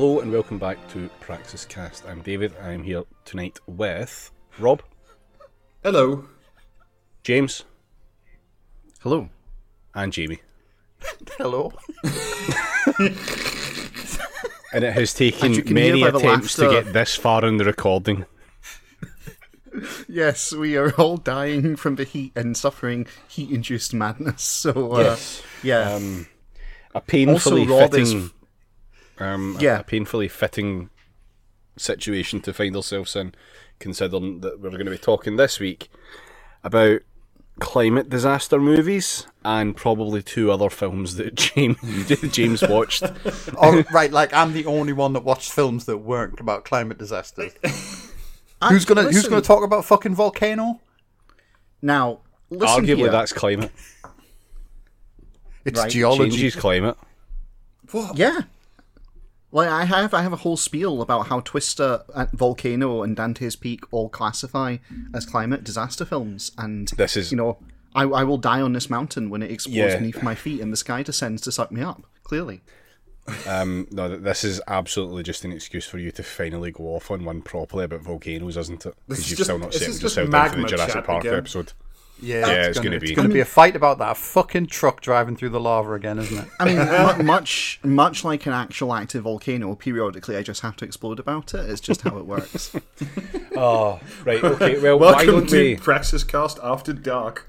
Hello and welcome back to Praxis Cast. I'm David. I'm here tonight with Rob, Hello. James, Hello. and Jamie. Hello. And it has taken As you can many hear by the attempts to get this far in the recording. Yes, we are all dying from the heat and suffering heat-induced madness. So, uh, yeah, Um, a painfully Also, Rob is- fitting, um, Yeah. a painfully fitting situation to find ourselves in, considering that we're going to be talking this week about climate disaster movies and probably two other films that James James watched. Oh, right, like I'm the only one that watched films that weren't about climate disasters. who's gonna Who's gonna talk about fucking volcano? now listen Arguably, here. that's climate. It's Right, geology. Changes climate. Yeah. Like I have, I have a whole spiel about how Twister, Volcano, and Dante's Peak all classify as climate disaster films, and This is- you know, I, I will die on this mountain when it explodes Yeah. beneath my feet and the sky descends to suck me up. Clearly, Um, no, this is absolutely just an excuse for you to finally go off on one properly about volcanoes, isn't it? Because you've just- still not this set is yourself just down for the Jurassic Park again. episode. Yeah, Yeah, it's, it's gonna, gonna be. It's gonna be a fight about that fucking truck driving through the lava again, isn't it? I mean, much much like an actual active volcano, periodically I just have to explode about it. It's just how it works. Oh, right, okay. Well, why Welcome don't to we? Praxis Cast After Dark.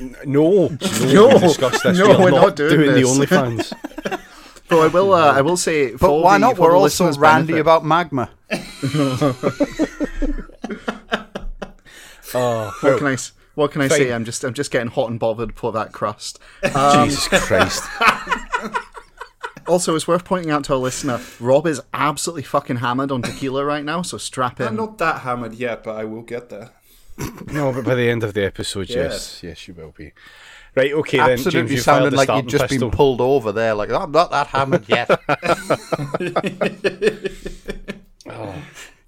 No, no, No, we discussed this. no, we are we're not, not doing doing this. the OnlyFans. But I will, uh, I will say, But why the- not? We're the also randy benefit- about magma. oh, What can I? S- What can I Fine. say? I'm just, I'm just getting hot and bothered for that crust. Um, Jesus Christ! Also, it's worth pointing out to our listener, Rob is absolutely fucking hammered on tequila right now, so strap in. I'm not that hammered yet, but I will get there. No, but by the end of the episode, yes, yes, you will be. Right, okay then. James, Absolutely you sounded like you'd just pistol. been pulled over there. Like I'm not that hammered yet.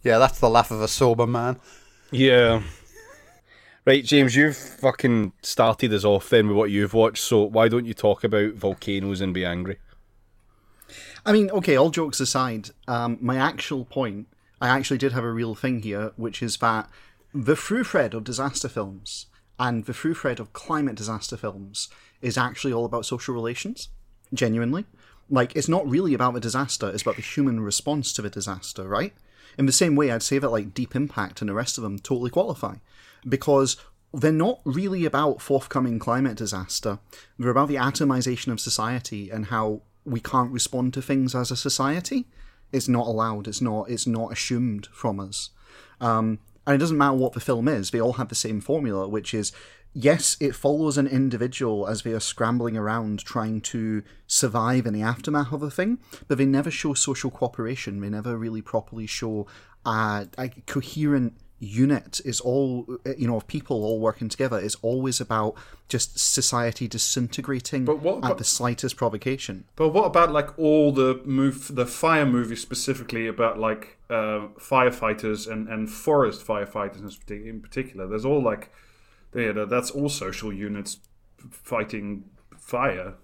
Yeah, that's the laugh of a sober man. Yeah. Right, James, you've fucking started us off then with what you've watched, so why don't you talk about volcanoes and be angry? I mean, okay, all jokes aside, um, my actual point, I actually did have a real thing here, which is that the through thread of disaster films and the through thread of climate disaster films is actually all about social relations, genuinely. Like, it's not really about the disaster, it's about the human response to the disaster, right? In the same way, I'd say that, like, Deep Impact and the rest of them totally qualify. Because they're not really about forthcoming climate disaster. They're about the atomization of society and how we can't respond to things as a society. It's not allowed. It's not. It's not assumed from us. Um, and it doesn't matter what the film is. They all have the same formula, which is yes, it follows an individual as they are scrambling around trying to survive in the aftermath of a thing, but they never show social cooperation. They never really properly show uh, a coherent unit is all you know of people all working together is always about just society disintegrating But what at the slightest provocation But what about like all the move, the fire movies specifically about like uh, firefighters and, and forest firefighters in particular? There's all like, yeah, that's all social units fighting fire.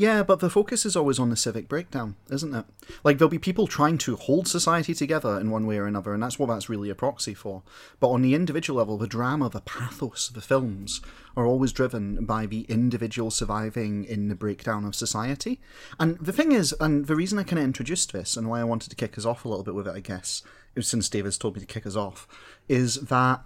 Yeah, but the focus is always on the civic breakdown, isn't it? Like there'll be people trying to hold society together in one way or another, and that's what that's really a proxy for. But on the individual level, the drama, the pathos the films are always driven by the individual surviving in the breakdown of society. And the thing is, and the reason I kind of introduced this and why I wanted to kick us off a little bit with it, I guess, since David's told me to kick us off, is that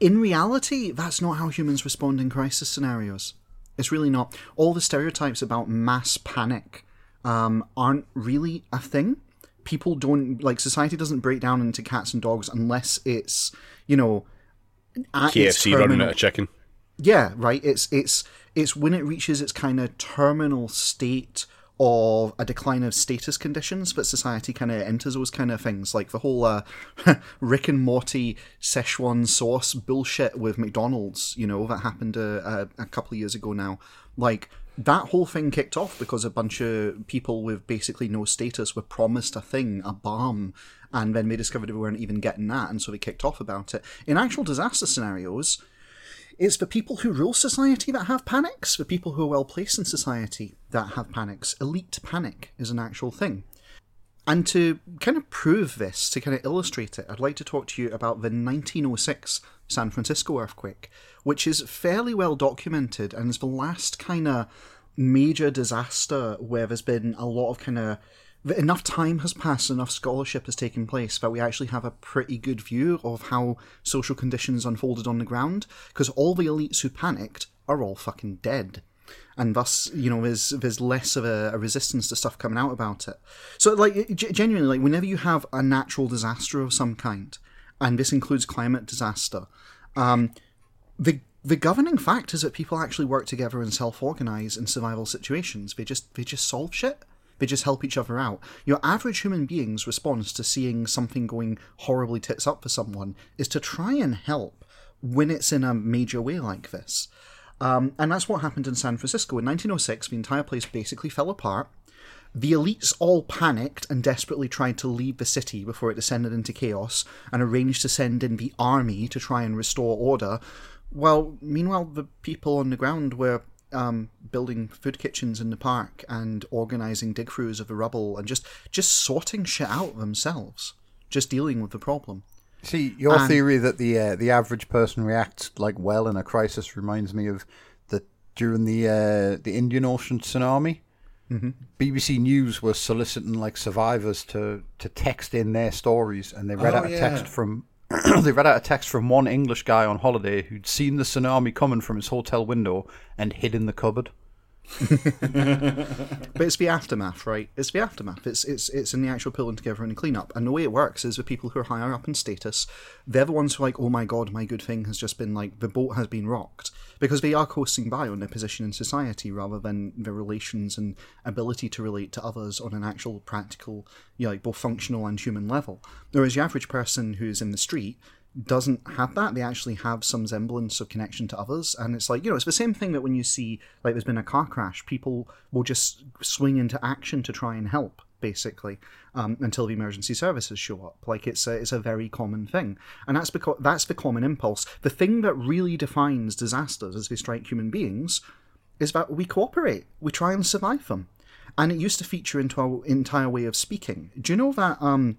in reality, that's not how humans respond in crisis scenarios. It's really not. All the stereotypes about mass panic um, aren't really a thing. People don't like society doesn't break down into cats and dogs unless it's you know at its KFC running out of chicken. yeah, right. It's it's it's when it reaches its kind of terminal state of a decline of status conditions but society kind of enters those kind of things, like the whole uh, Rick and Morty Szechuan sauce bullshit with McDonald's. You know that happened a, a, a couple of years ago now. Like that whole thing kicked off because a bunch of people with basically no status were promised a thing, a bomb, and then they discovered they weren't even getting that, and so they kicked off about it. In actual disaster scenarios, It's for people who rule society that have panics, for people who are well placed in society that have panics. Elite panic is an actual thing. And to kind of prove this, to kind of illustrate it, I'd like to talk to you about the 1906 San Francisco earthquake, which is fairly well documented and is the last kind of major disaster where there's been a lot of kind of enough time has passed, enough scholarship has taken place that we actually have a pretty good view of how social conditions unfolded on the ground. Because all the elites who panicked are all fucking dead, and thus, you know, there's there's less of a, a resistance to stuff coming out about it. So, like, g- genuinely, like, whenever you have a natural disaster of some kind, and this includes climate disaster, um, the the governing fact is that people actually work together and self-organize in survival situations. They just they just solve shit. They just help each other out. Your average human being's response to seeing something going horribly tits up for someone is to try and help when it's in a major way like this. Um, and that's what happened in San Francisco. In 1906, the entire place basically fell apart. The elites all panicked and desperately tried to leave the city before it descended into chaos and arranged to send in the army to try and restore order. Well, meanwhile, the people on the ground were um, building food kitchens in the park and organizing dig throughs of the rubble and just just sorting shit out themselves, just dealing with the problem. See, your And- theory that the uh, the average person reacts like well in a crisis reminds me of the during the uh, the Indian Ocean tsunami. Mm-hmm. BBC News was soliciting like survivors to, to text in their stories, and they read Oh, out a yeah. text from they read out a text from one English guy on holiday who'd seen the tsunami coming from his hotel window and hid in the cupboard. But it's the aftermath, right? It's the aftermath. It's it's it's in the actual pulling together and the cleanup. And the way it works is the people who are higher up in status, they're the ones who are like, oh my god, my good thing has just been like the boat has been rocked because they are coasting by on their position in society rather than their relations and ability to relate to others on an actual practical, you know, like both functional and human level. Whereas the average person who's in the street doesn't have that. They actually have some semblance of connection to others. And it's like, you know, it's the same thing that when you see, like, there's been a car crash, people will just swing into action to try and help, basically, um, until the emergency services show up. Like, it's a, it's a very common thing. And that's because that's the common impulse. The thing that really defines disasters as they strike human beings is that we cooperate, we try and survive them. And it used to feature into our entire way of speaking. Do you know that um,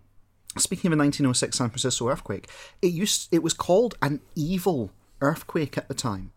speaking of a 1906 San Francisco earthquake, it used it was called an evil earthquake at the time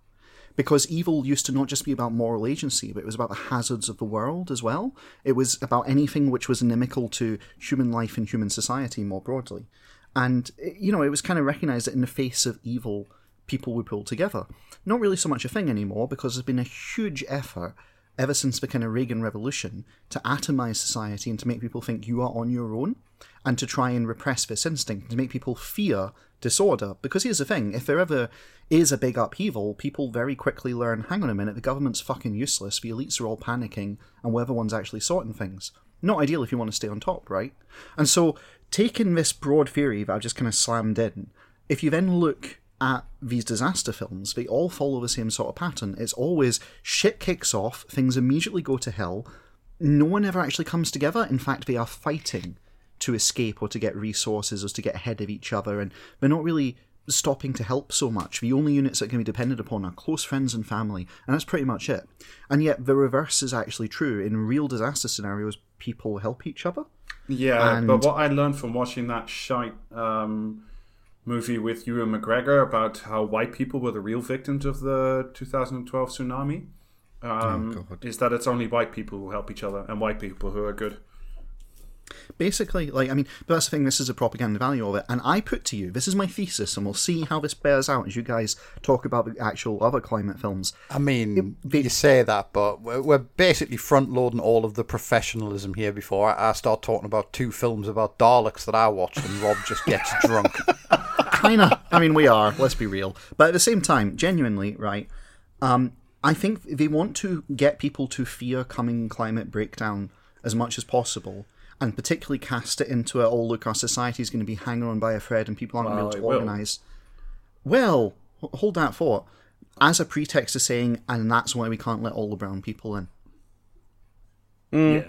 because evil used to not just be about moral agency, but it was about the hazards of the world as well. It was about anything which was inimical to human life and human society more broadly. And you know, it was kind of recognized that in the face of evil, people would pull together. Not really so much a thing anymore because there's been a huge effort ever since the kind of Reagan Revolution to atomize society and to make people think you are on your own and to try and repress this instinct, to make people fear disorder. Because here's the thing if there ever is a big upheaval, people very quickly learn hang on a minute, the government's fucking useless, the elites are all panicking, and we're the ones actually sorting things. Not ideal if you want to stay on top, right? And so, taking this broad theory that I've just kind of slammed in, if you then look at these disaster films, they all follow the same sort of pattern. It's always shit kicks off, things immediately go to hell, no one ever actually comes together. In fact, they are fighting to escape or to get resources or to get ahead of each other, and they're not really stopping to help so much. The only units that can be depended upon are close friends and family, and that's pretty much it. And yet, the reverse is actually true. In real disaster scenarios, people help each other. Yeah, And- but what I learned from watching that shite um, movie with Ewan McGregor about how white people were the real victims of the 2012 tsunami um, is that it's only white people who help each other and white people who are good. Basically, like, I mean, but that's the thing, this is a propaganda value of it. And I put to you, this is my thesis, and we'll see how this bears out as you guys talk about the actual other climate films. I mean, they- you say that, but we're, we're basically front loading all of the professionalism here before I, I start talking about two films about Daleks that I watched and Rob just gets drunk. Kinda. I mean, we are, let's be real. But at the same time, genuinely, right, um, I think they want to get people to fear coming climate breakdown as much as possible. And particularly cast it into a, oh, look, our society is going to be hanging on by a thread and people aren't going Well, to be able to will. organise. Well, hold that thought. As a pretext to saying, and that's why we can't let all the brown people in. Mm. Yeah.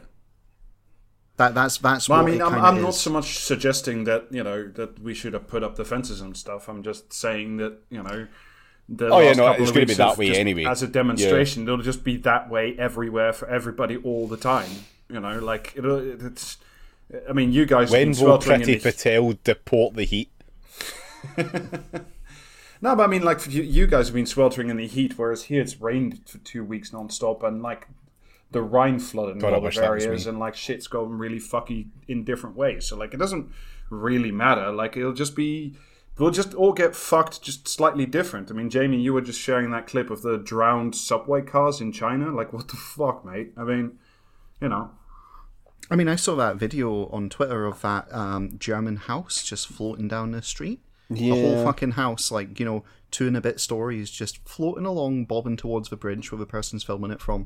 That that's that's Well, I mean, it I'm, I'm not so much suggesting that you know that we should have put up the fences and stuff. I'm just saying that you know the Oh, yeah, no, it's gonna be that way just anyway. As a demonstration, it'll just be that way everywhere for everybody all the time. You know, like it'll, it's. I mean, you guys. When will the- Patel deport the heat? No, but I mean, like you, you guys have been sweltering in the heat, whereas here it's rained for two weeks non-stop, and like the Rhine flooded in God, a I lot of areas, and like shit's going really fucky in different ways. So like, it doesn't really matter. Like, it'll just be. We'll just all get fucked, just slightly different. I mean, Jamie, you were just sharing that clip of the drowned subway cars in China. Like, what the fuck, mate? I mean, you know, I mean, I saw that video on Twitter of that um, German house just floating down the street. The whole fucking house, like, you know, two and a bit stories, just floating along, bobbing towards the bridge where the person's filming it from.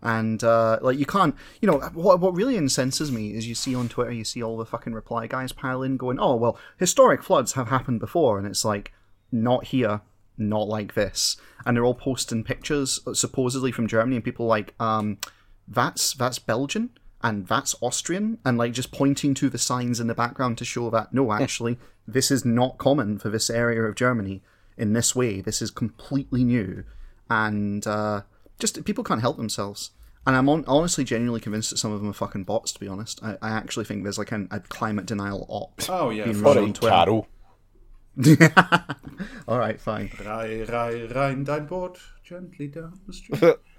And, uh, like, you can't, you know, what, what really incenses me is you see on Twitter, you see all the fucking reply guys pile in going, oh, well, historic floods have happened before. And it's like, not here, not like this. And they're all posting pictures, supposedly from Germany, and people like, um, that's that's Belgian and that's Austrian, and like just pointing to the signs in the background to show that no, actually, this is not common for this area of Germany in this way. This is completely new, and uh, just people can't help themselves. And I'm on, honestly genuinely convinced that some of them are fucking bots. To be honest, I, I actually think there's like an, a climate denial op. Oh, yeah, being for run sure. on Alright, Twitter. Carol. All right, fine. Rei, rei, rein dein Boot gently down the street.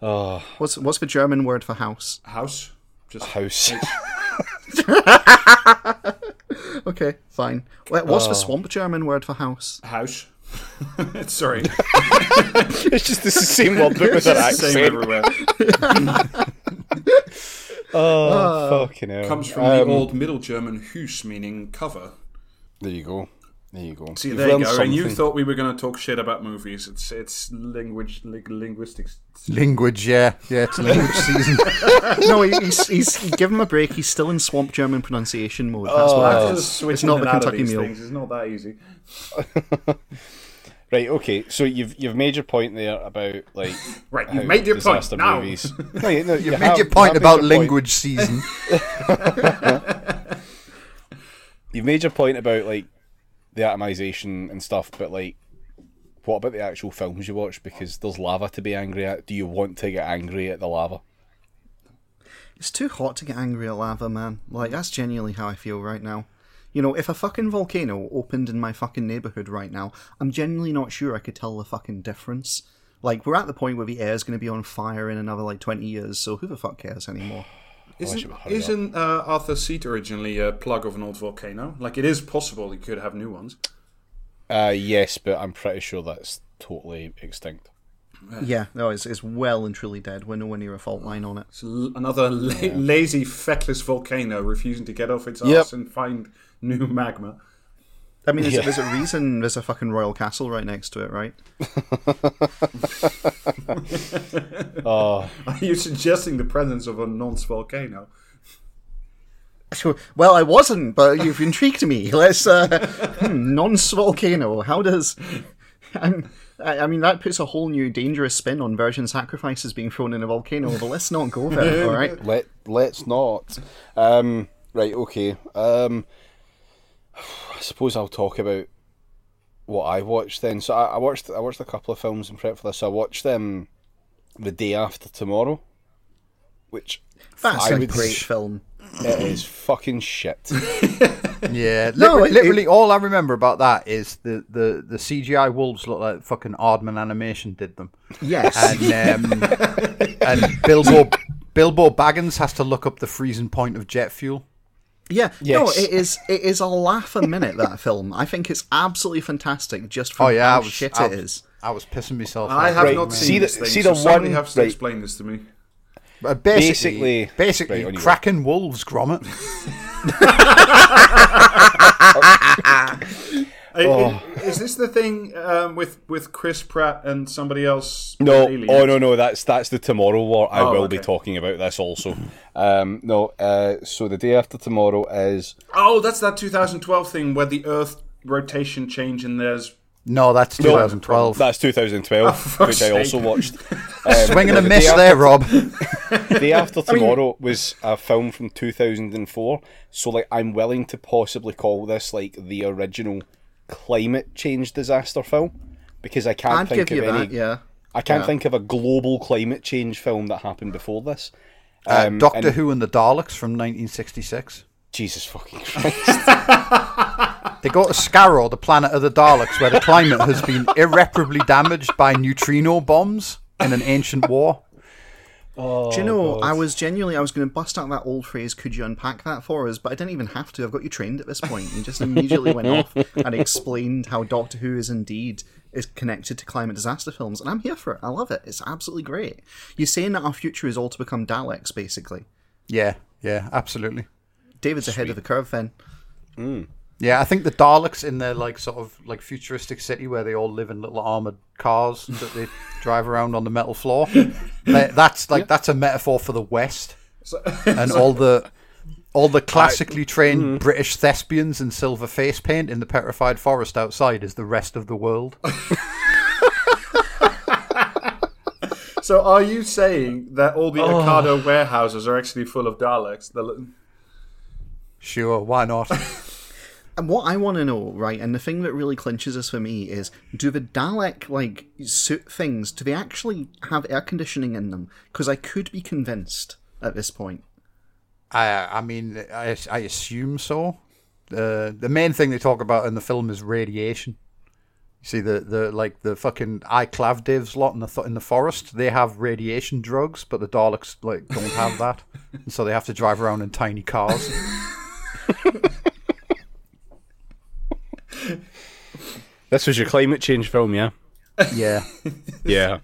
Oh, What's what's the German word for house? House, just house. Okay, fine. Wait, What's the swamp German word for house? house. Sorry, it's just the same word but with an same accent. everywhere. Oh, fucking hell. Comes from Um, the old Middle German Hus, meaning cover. There you go. There you go. See, You've there you learned go. And you thought we were going to talk shit about movies. It's it's language ling- linguistics. Language, yeah, yeah, it's language season. no, he- he's, he's give him a break. He's still in swamp German pronunciation mode. That's oh. what That's just It's not the and out of Kentucky these Mule. things. It's not that easy. Right, okay. So you've you've made your point there about like Right, you've made your point. Now. movies. No, you, no, you You made have- your point have about your point. language season. You've made your point about like the atomization and stuff, but like, what about the actual films you watch? Because there's lava to be angry at. Do you want to get angry at the lava? It's too hot to get angry at lava, man. Like that's genuinely how I feel right now. You know, if a fucking volcano opened in my fucking neighborhood right now, I'm genuinely not sure I could tell the fucking difference. Like we're at the point where the air's going to be on fire in another like 20 years, so who the fuck cares anymore? Isn't, should isn't uh, Arthur Seat originally a plug of an old volcano? Like, it is possible you could have new ones. Uh, yes, but I'm pretty sure that's totally extinct. Yeah, no, it's, it's well and truly dead. We're nowhere near a fault line on it. It's l- another la- lazy, feckless volcano refusing to get off its Yep. ass and find new magma. I mean, there's, Yeah. there's a reason there's a fucking royal castle right next to it, right? Oh, Are you suggesting the presence of a nonce volcano? Well, I wasn't, but you've intrigued me. Let's uh, hmm, nonce volcano. How does? I'm, I I mean, that puts a whole new dangerous spin on virgin sacrifices being thrown in a volcano. But let's not go there. All right. let let's not. Um, right, okay. Um, I suppose I'll talk about what I watched then. So I, I watched I watched a couple of films in prep for this. I watched um, the day after tomorrow, which That's I a would great sh- film. it is fucking shit. Yeah, No, literally, it- literally all I remember about that is the, the, the CGI wolves look like fucking Aardman Animation did them, Yes. and um, and Bilbo Bilbo Baggins has to look up the freezing point of jet fuel. Yeah. No, Yes. it is. It is a laugh a minute. That film. I think it's absolutely fantastic. Just for Oh yeah, I how was shit I it was, is. I was pissing myself. I have Right, not see seen the- this thing, see so the somebody one- has to right. explain this to me. But basically, Basically- basically, Right, on cracking wolves, Gromit. I- I- Oh. Is this the thing um, with with Chris Pratt and somebody else? No, oh no, no, that's that's the tomorrow war. I Oh, will be talking about this also. Um, no, uh, so the day after tomorrow is Oh, that's that 2012 thing where the Earth rotation change and there's No, that's 2012. that's 2012, fuck's which I also watched. Um, Swinging no, a the miss day there, Rob. Day After Tomorrow was a film from 2004, so like I'm willing to possibly call this like the original climate change disaster film. because I can't I'd think give of you any. that. Yeah. I can't Yeah. think of a global climate change film that happened before this. Uh, Um, Doctor and- Who and the Daleks from 1966. Jesus fucking Christ! They go to Skaro, the planet of the Daleks, where the climate has been irreparably damaged by neutrino bombs in an ancient war. Oh, Do you oh, know, God. I was genuinely, I was going to bust out that old phrase, could you unpack that for us? But I didn't even have to. I've got you trained at this point. You just immediately went off and explained how Doctor Who is indeed is connected to climate disaster films. And I'm here for it. I love it. It's absolutely great. You're saying that our future is all to become Daleks, basically. Yeah, yeah, absolutely. David's ahead of the curve then. Hmm. Yeah, I think the Daleks in their like sort of like futuristic city where they all live in little armored cars that they drive around on the metal floor. they- that's like that's a metaphor for the West and all the all the classically trained mm-hmm. British thespians in silver face paint in the petrified forest outside is the rest of the world. So are you saying that all the oh. Ocado warehouses are actually full of Daleks? The, Sure, why not? And what I want to know, right, and the thing that really clinches this for me is, do the Dalek like suit things? Do they actually have air conditioning in them? Because I could be convinced at this point. I I mean I I assume so. Uh, the main thing they talk about in the film is radiation. You see the, the like the fucking Iclavdivs lot in the th- in the forest. They have radiation drugs, but the Daleks like don't have that, and so they have to drive around in tiny cars. this was your climate change film, yeah? Yeah, Yeah,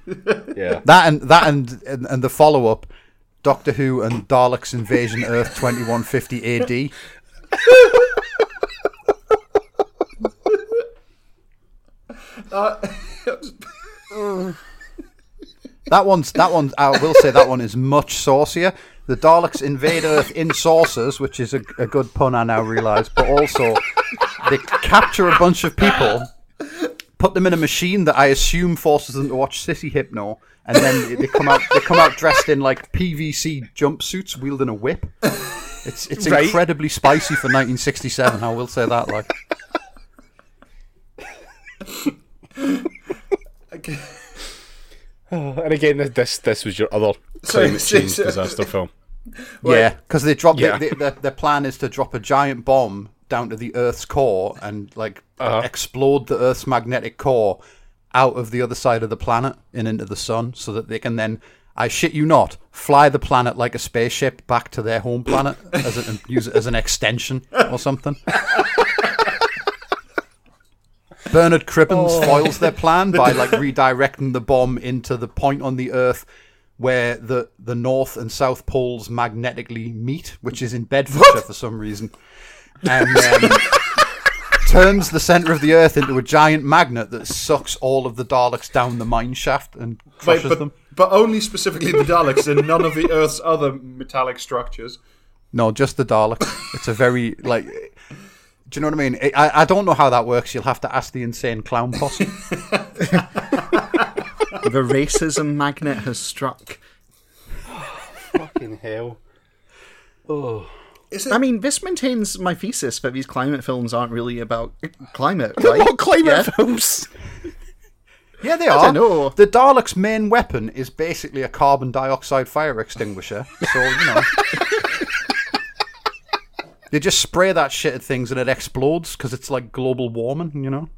yeah. that and that and and, and the follow up, Doctor Who and Daleks Invasion Earth twenty one fifty AD. That one's that one. I will say that one is much saucier. The Daleks invade Earth in saucers, which is a, a good pun. I now realise, but also they capture a bunch of people, put them in a machine that I assume forces them to watch Sissy Hypno, and then they come out. They come out dressed in like PVC jumpsuits, wielding a whip. It's it's Right. incredibly spicy for 1967. I will say that. Like, And again, this this, this was your other So- climate so- change so- disaster film. Yeah, because they drop. Yeah. The, the, their plan is to drop a giant bomb down to the Earth's core and like Uh-huh. explode the Earth's magnetic core out of the other side of the planet and into the sun, so that they can then, I shit you not, fly the planet like a spaceship back to their home planet as a, and use it as an extension or something. Bernard Cribbins Oh. foils their plan by like redirecting the bomb into the point on the Earth where the the North and South poles magnetically meet, which is in Bedfordshire for some reason, and um, turns the center of the Earth into a giant magnet that sucks all of the Daleks down the mine shaft and Wait, crushes but, them. but only specifically the Daleks and none of the Earth's other metallic structures. No, just the Daleks. It's a very like. Do you know what I mean? I, I don't know how that works. You'll have to ask the insane clown posse. The racism magnet has struck. Oh, Fucking hell. Oh. Is it? I mean, this maintains my thesis that these climate films aren't really about climate, right? What climate Yeah. films? Yeah, they are. don't know. The Daleks' main weapon is basically a carbon dioxide fire extinguisher. So, you know. they just spray that shit at things and it explodes because it's like global warming, you know?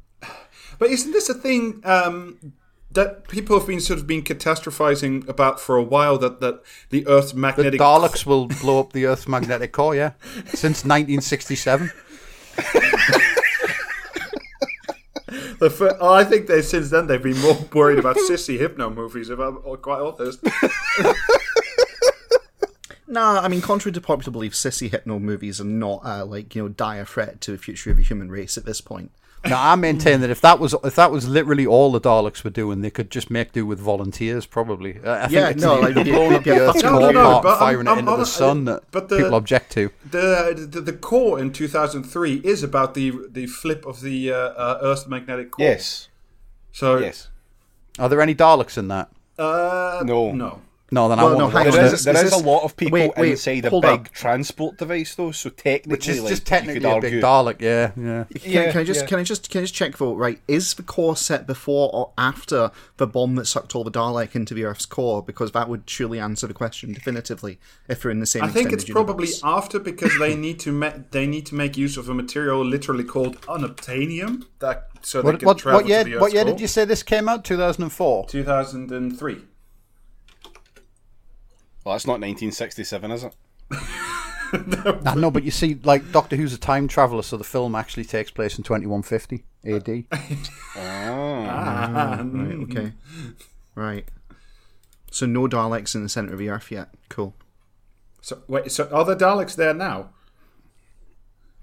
But isn't this a thing um, that people have been sort of been catastrophizing about for a while? That, that the Earth's magnetic The magnetic Daleks will blow up the Earth's magnetic core, yeah. Since 1967. The fir- oh, I think they since then they've been more worried about sissy hypno movies. If I'm quite honest, Nah, I mean, contrary to popular belief, sissy hypno movies are not uh, like you know dire threat to the future of the human race at this point. Now, I maintain that if that was if that was literally all the Daleks were doing, they could just make do with volunteers, probably. Uh, I Yeah, it's no, like, the yeah, blowing up the Earth's no, core no, no, part firing I'm- it into I'm the honest- sun that but the- people object to. the, the the core in 2003 is about the the flip of the uh, uh, Earth's magnetic core. Yes. So Yes. Are there any Daleks in that? Uh, No. no. No, then Well, I no, want to hang watch on, There is is, this- there is is a lot of people wait, wait, inside a big up. transport device, though. So technically, Which is like, just you technically a argue, big Dalek, yeah, yeah. Can, Yeah, can I just yeah. can I just can I just check vote right? Is the core set before or after the bomb that sucked all the Dalek into the Earth's core? Because that would surely answer the question definitively if they're in the same. I think it's extended probably after because they need to ma- they need to make use of a material literally called unobtainium that so they What, can what, travel what year? to the What year core. did you say this came out? Two thousand and four. 2003. Well, that's not 1967, is it? I know, but you see, like Doctor Who's a time traveler, so the film actually takes place in twenty one fifty AD. Ah, right, okay, right. So no Daleks in the center of the Earth yet. Cool. So wait, so are the Daleks there now?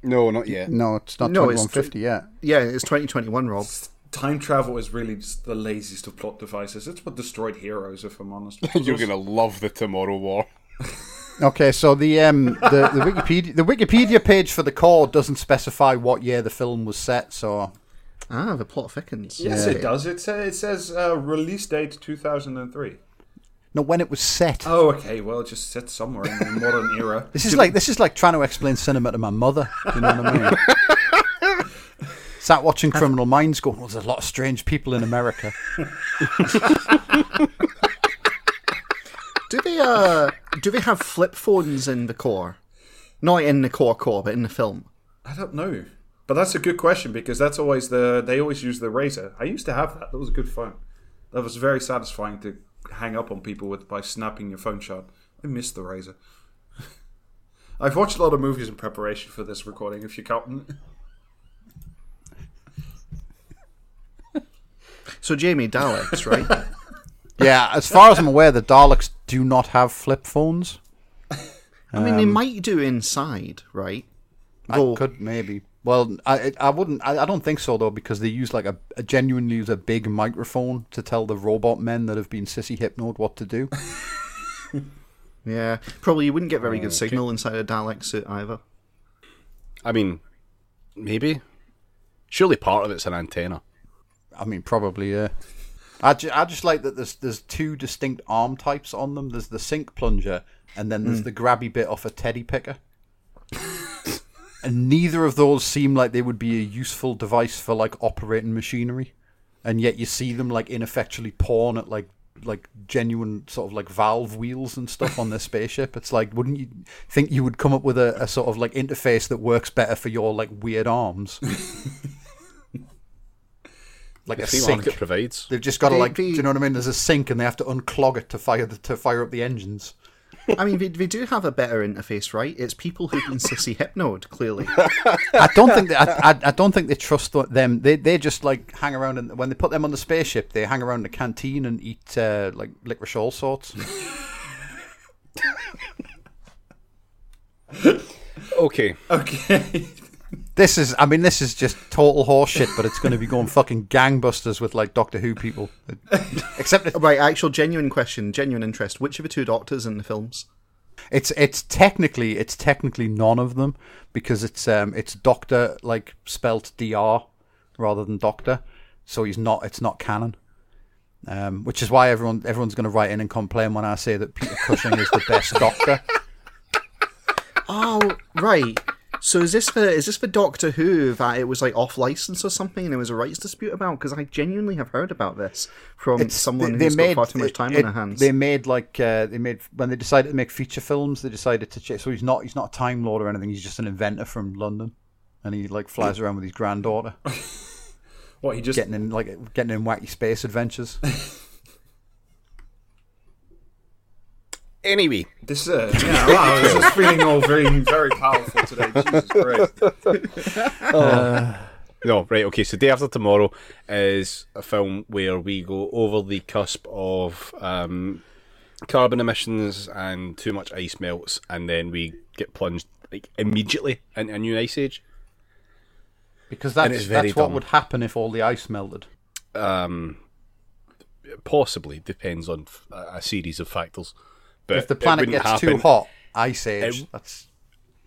No, not yet. no, it's not No, twenty it's one fifty yet. Yeah, it's 2021, Rob. Time travel is really just the laziest of plot devices. It's what destroyed Heroes, if I'm honest. You're gonna love the Tomorrow War. Okay, so the um the, the Wikipedia the Wikipedia page for the core doesn't specify what year the film was set. So Ah, the plot thickens. Yes, Okay. it does. It says, it says uh, release date 2003. no, when it was set. Oh, okay. Well, it just set somewhere in the modern era. This is like this is like trying to explain cinema to my mother. You know what I mean? Sat watching Criminal Minds, going, "Well, there's a lot of strange people in America." Do they uh do they have flip phones in the core? Not in the core core, but in the film. I don't know, but that's a good question because that's always the they always use the Razr. I used to have that. That was a good phone. That was very satisfying to hang up on people with by snapping your phone shut. I miss the Razr. I've watched a lot of movies in preparation for this recording. If you count, So Jamie Daleks, right? Yeah, as far as I'm aware, the Daleks do not have flip phones. I mean, they um, might do inside, right? I Though- could maybe. Well, I I wouldn't. I, I don't think so though, because they use like a, a genuinely use a big microphone to tell the robot men that have been sissy hypnoed what to do. Yeah, probably you wouldn't get very good uh, signal inside a Dalek suit either. I mean, maybe. Surely part of it's an antenna. I mean, probably yeah. I, ju- I just like that there's there's two distinct arm types on them. There's the sink plunger, and then there's hmm. the grabby bit off a teddy picker. and neither of those seem like they would be a useful device for like operating machinery, and yet you see them like ineffectually pawing at like like genuine sort of like valve wheels and stuff on their spaceship. It's like, wouldn't you think you would come up with a, a sort of like interface that works better for your like weird arms? like The a free sink. market provides. They've just got to like, do you know what I mean? There's a sink, and they have to unclog it to fire the, to fire up the engines. I mean, they, they do have a better interface, right? It's people who've been sissy hypnode, clearly. I don't think they, I, I, I don't think they trust them. They they just like hang around, and when they put them on the spaceship, they hang around the canteen and eat uh, like licorice all sorts. Okay. okay. This is, I mean, this is just total horseshit, but it's going to be going fucking gangbusters with like Doctor Who people. Except it, right, actual genuine question, genuine interest. Which of the two doctors in the films? it's it's technically it's technically none of them because it's um it's Doctor like spelt Dr rather than Doctor, so he's not. It's not canon. Um, which is why everyone everyone's going to write in and complain when I say that Peter Cushing is the best Doctor. Oh, right. So is this for is this for Doctor Who that it was like off license or something and there was a rights dispute about? Because I genuinely have heard about this from someone who's got far too much time it- on their hands. They made like uh, they made when they decided to make feature films. They decided to ch- so he's not he's not a time lord or anything. He's just an inventor from London, and he like flies around with his granddaughter, What he just getting in like getting in wacky space adventures. Anyway, this uh, yeah wow this is feeling all very very powerful today. Jesus Christ. no, right, okay, so Day After Tomorrow is a film where we go over the cusp of um, carbon emissions and too much ice melts, and then we get plunged like immediately into a new ice age. Because And that's it's very that's what would happen if all the ice melted. Um, possibly depends on a series of factors. But If the planet wouldn't gets too hot, ice age. It- that's.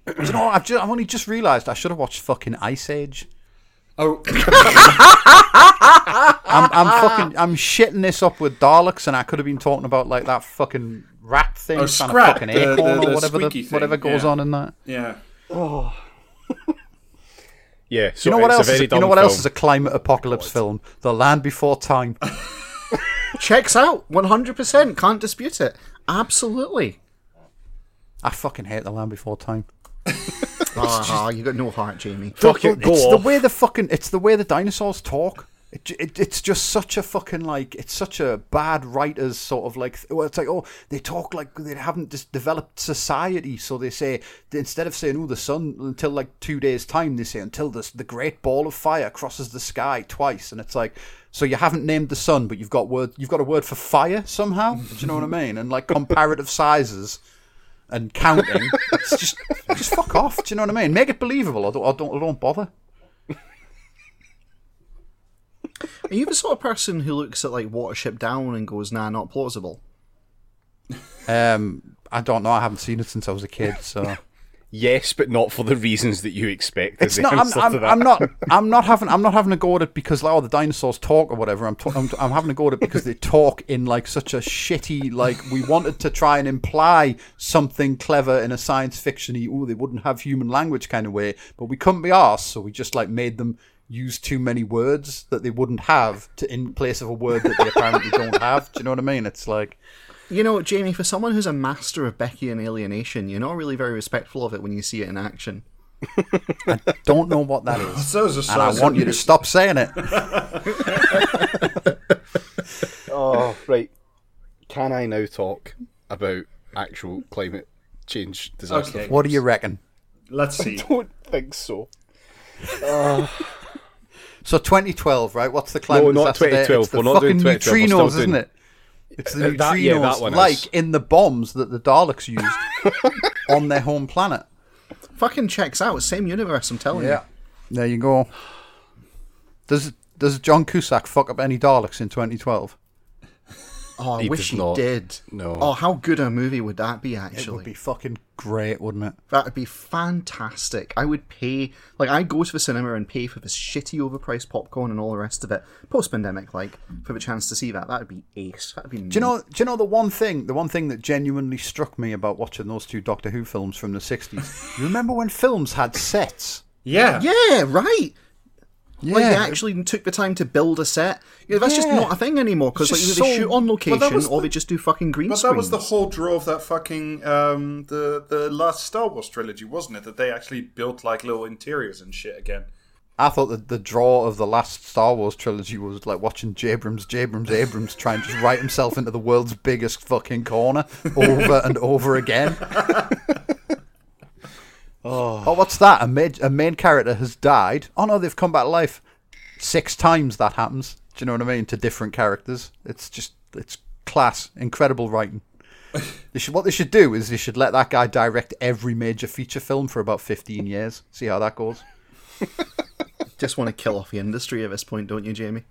Do you know? what? I've just, I've only just realised I should have watched fucking Ice Age. Oh, I'm, I'm fucking, I'm shitting this up with Daleks, and I could have been talking about like that fucking rat thing, Oh, trying Scrat, to fucking the- acorn the- the or whatever, the, thing, whatever goes yeah. on in that. Yeah. Oh. yeah. So you know what else? A Is, very you know dumb what else is a climate apocalypse film? The Land Before Time. Checks out 100%. Can't dispute it. Absolutely. I fucking hate The Land Before Time. Ah, you got no heart, Jamie. Fuck it, go it's off. the way the fucking it's the way the dinosaurs talk. It, it, it's just such a fucking like it's such a bad writers sort of like well it's like oh they talk like they haven't just developed society so they say instead of saying oh the sun until like two days time they say until the the great ball of fire crosses the sky twice and it's like so you haven't named the sun but you've got word you've got a word for fire somehow? Do you know what I mean? And like comparative sizes and counting it's just just fuck off do you know what I mean? Make it believable or don't or don't, or don't bother. Are you the sort of person who looks at like Watership Down and goes, nah, not plausible? Um, I don't know. I haven't seen it since I was a kid, so Yes, but not for the reasons that you expect. it's not. I'm, I'm. I'm not. I'm not having. I'm not having a go at it because like, oh, the dinosaurs talk or whatever. I'm, t- I'm. I'm having a go at it because they talk in like such a shitty. Like we wanted to try and imply something clever in a science fictiony. Oh, they wouldn't have human language kind of way, but we couldn't be asked, so we just like made them use too many words that they wouldn't have to in place of a word that they apparently don't have. Do you know what I mean? It's like. You know, Jamie, for someone who's a master of Brechtian alienation, you're not really very respectful of it when you see it in action. I don't know what that is. So is a and I want you to stop saying it. Oh, right. Can I now talk about actual climate change disaster? Okay. What do you reckon? Let's see. I don't think so. Uh, So 2012, right? What's the climate No, not disaster there? 2012. It's the We're not doing fucking 2012. We're neutrinos, isn't doing- it? It's the Uh, neutrinos, that- yeah, that one is. like in the bombs that the Daleks used on their home planet. Fucking checks out. Same universe, I'm telling you. There you go. Does does John Cusack fuck up any Daleks in 2012? Oh, I He wish he not. did. No. Oh, how good a movie would that be, Actually, It would be fucking great, wouldn't it? That'd be fantastic. I would pay, like, I'd go to the cinema and pay for this shitty overpriced popcorn and all the rest of it, post pandemic, like, for the chance to see that. That'd be ace. That'd be. Do you know? Do you know the one thing? The one thing that genuinely struck me about watching those two Doctor Who films from the 60s. you remember when films had sets? Yeah. Yeah, right. Like they actually took the time to build a set. Yeah, that's just not a thing anymore because like It's either just they shoot on location was or the- they just do fucking green But that was the whole draw of that fucking um, the the last Star Wars trilogy, wasn't it? That they actually built like little interiors and shit again. I thought that the draw of the last Star Wars trilogy was like watching Jabrams, Jabrams, Abrams try and just write himself into the world's biggest fucking corner over and over again. Oh. oh. what's that? A main, a main character has died. Oh no, they've come back to life. Six times that happens. Do you know what I mean? To different characters. It's just, it's class. Incredible writing. They should, what they should do is they should let that guy direct every major feature film for about 15 years. See how that goes. Just want to kill off the industry at this point, don't you, Jamie?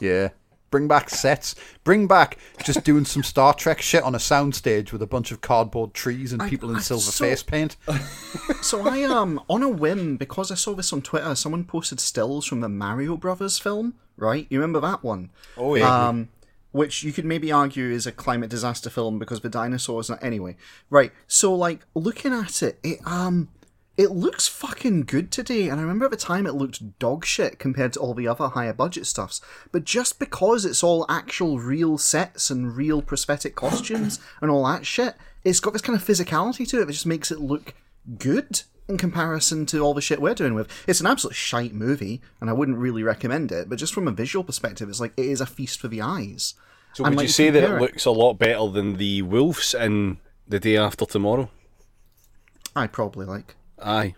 Yeah. Bring back sets. Bring back just doing some Star Trek shit on a soundstage with a bunch of cardboard trees and people in I- silver so- face paint. So I um on a whim because I saw this on Twitter, someone posted stills from the Mario Brothers film. Right, you remember that one? Oh, yeah. Um, which you could maybe argue is a climate disaster film because the dinosaurs. Are anyway, right. So like looking at it, it um. It looks fucking good today, and I remember at the time it looked dog shit compared to all the other higher budget stuffs. But just because it's all actual real sets and real prosthetic costumes and all that shit, it's got this kind of physicality to it that just makes it look good in comparison to all the shit we're doing with. It's an absolute shite movie, and I wouldn't really recommend it. But just from a visual perspective, it's like it is a feast for the eyes. So And, would like, you say that compare it looks a lot better than the Wolves in the day after tomorrow? I probably like. Aye.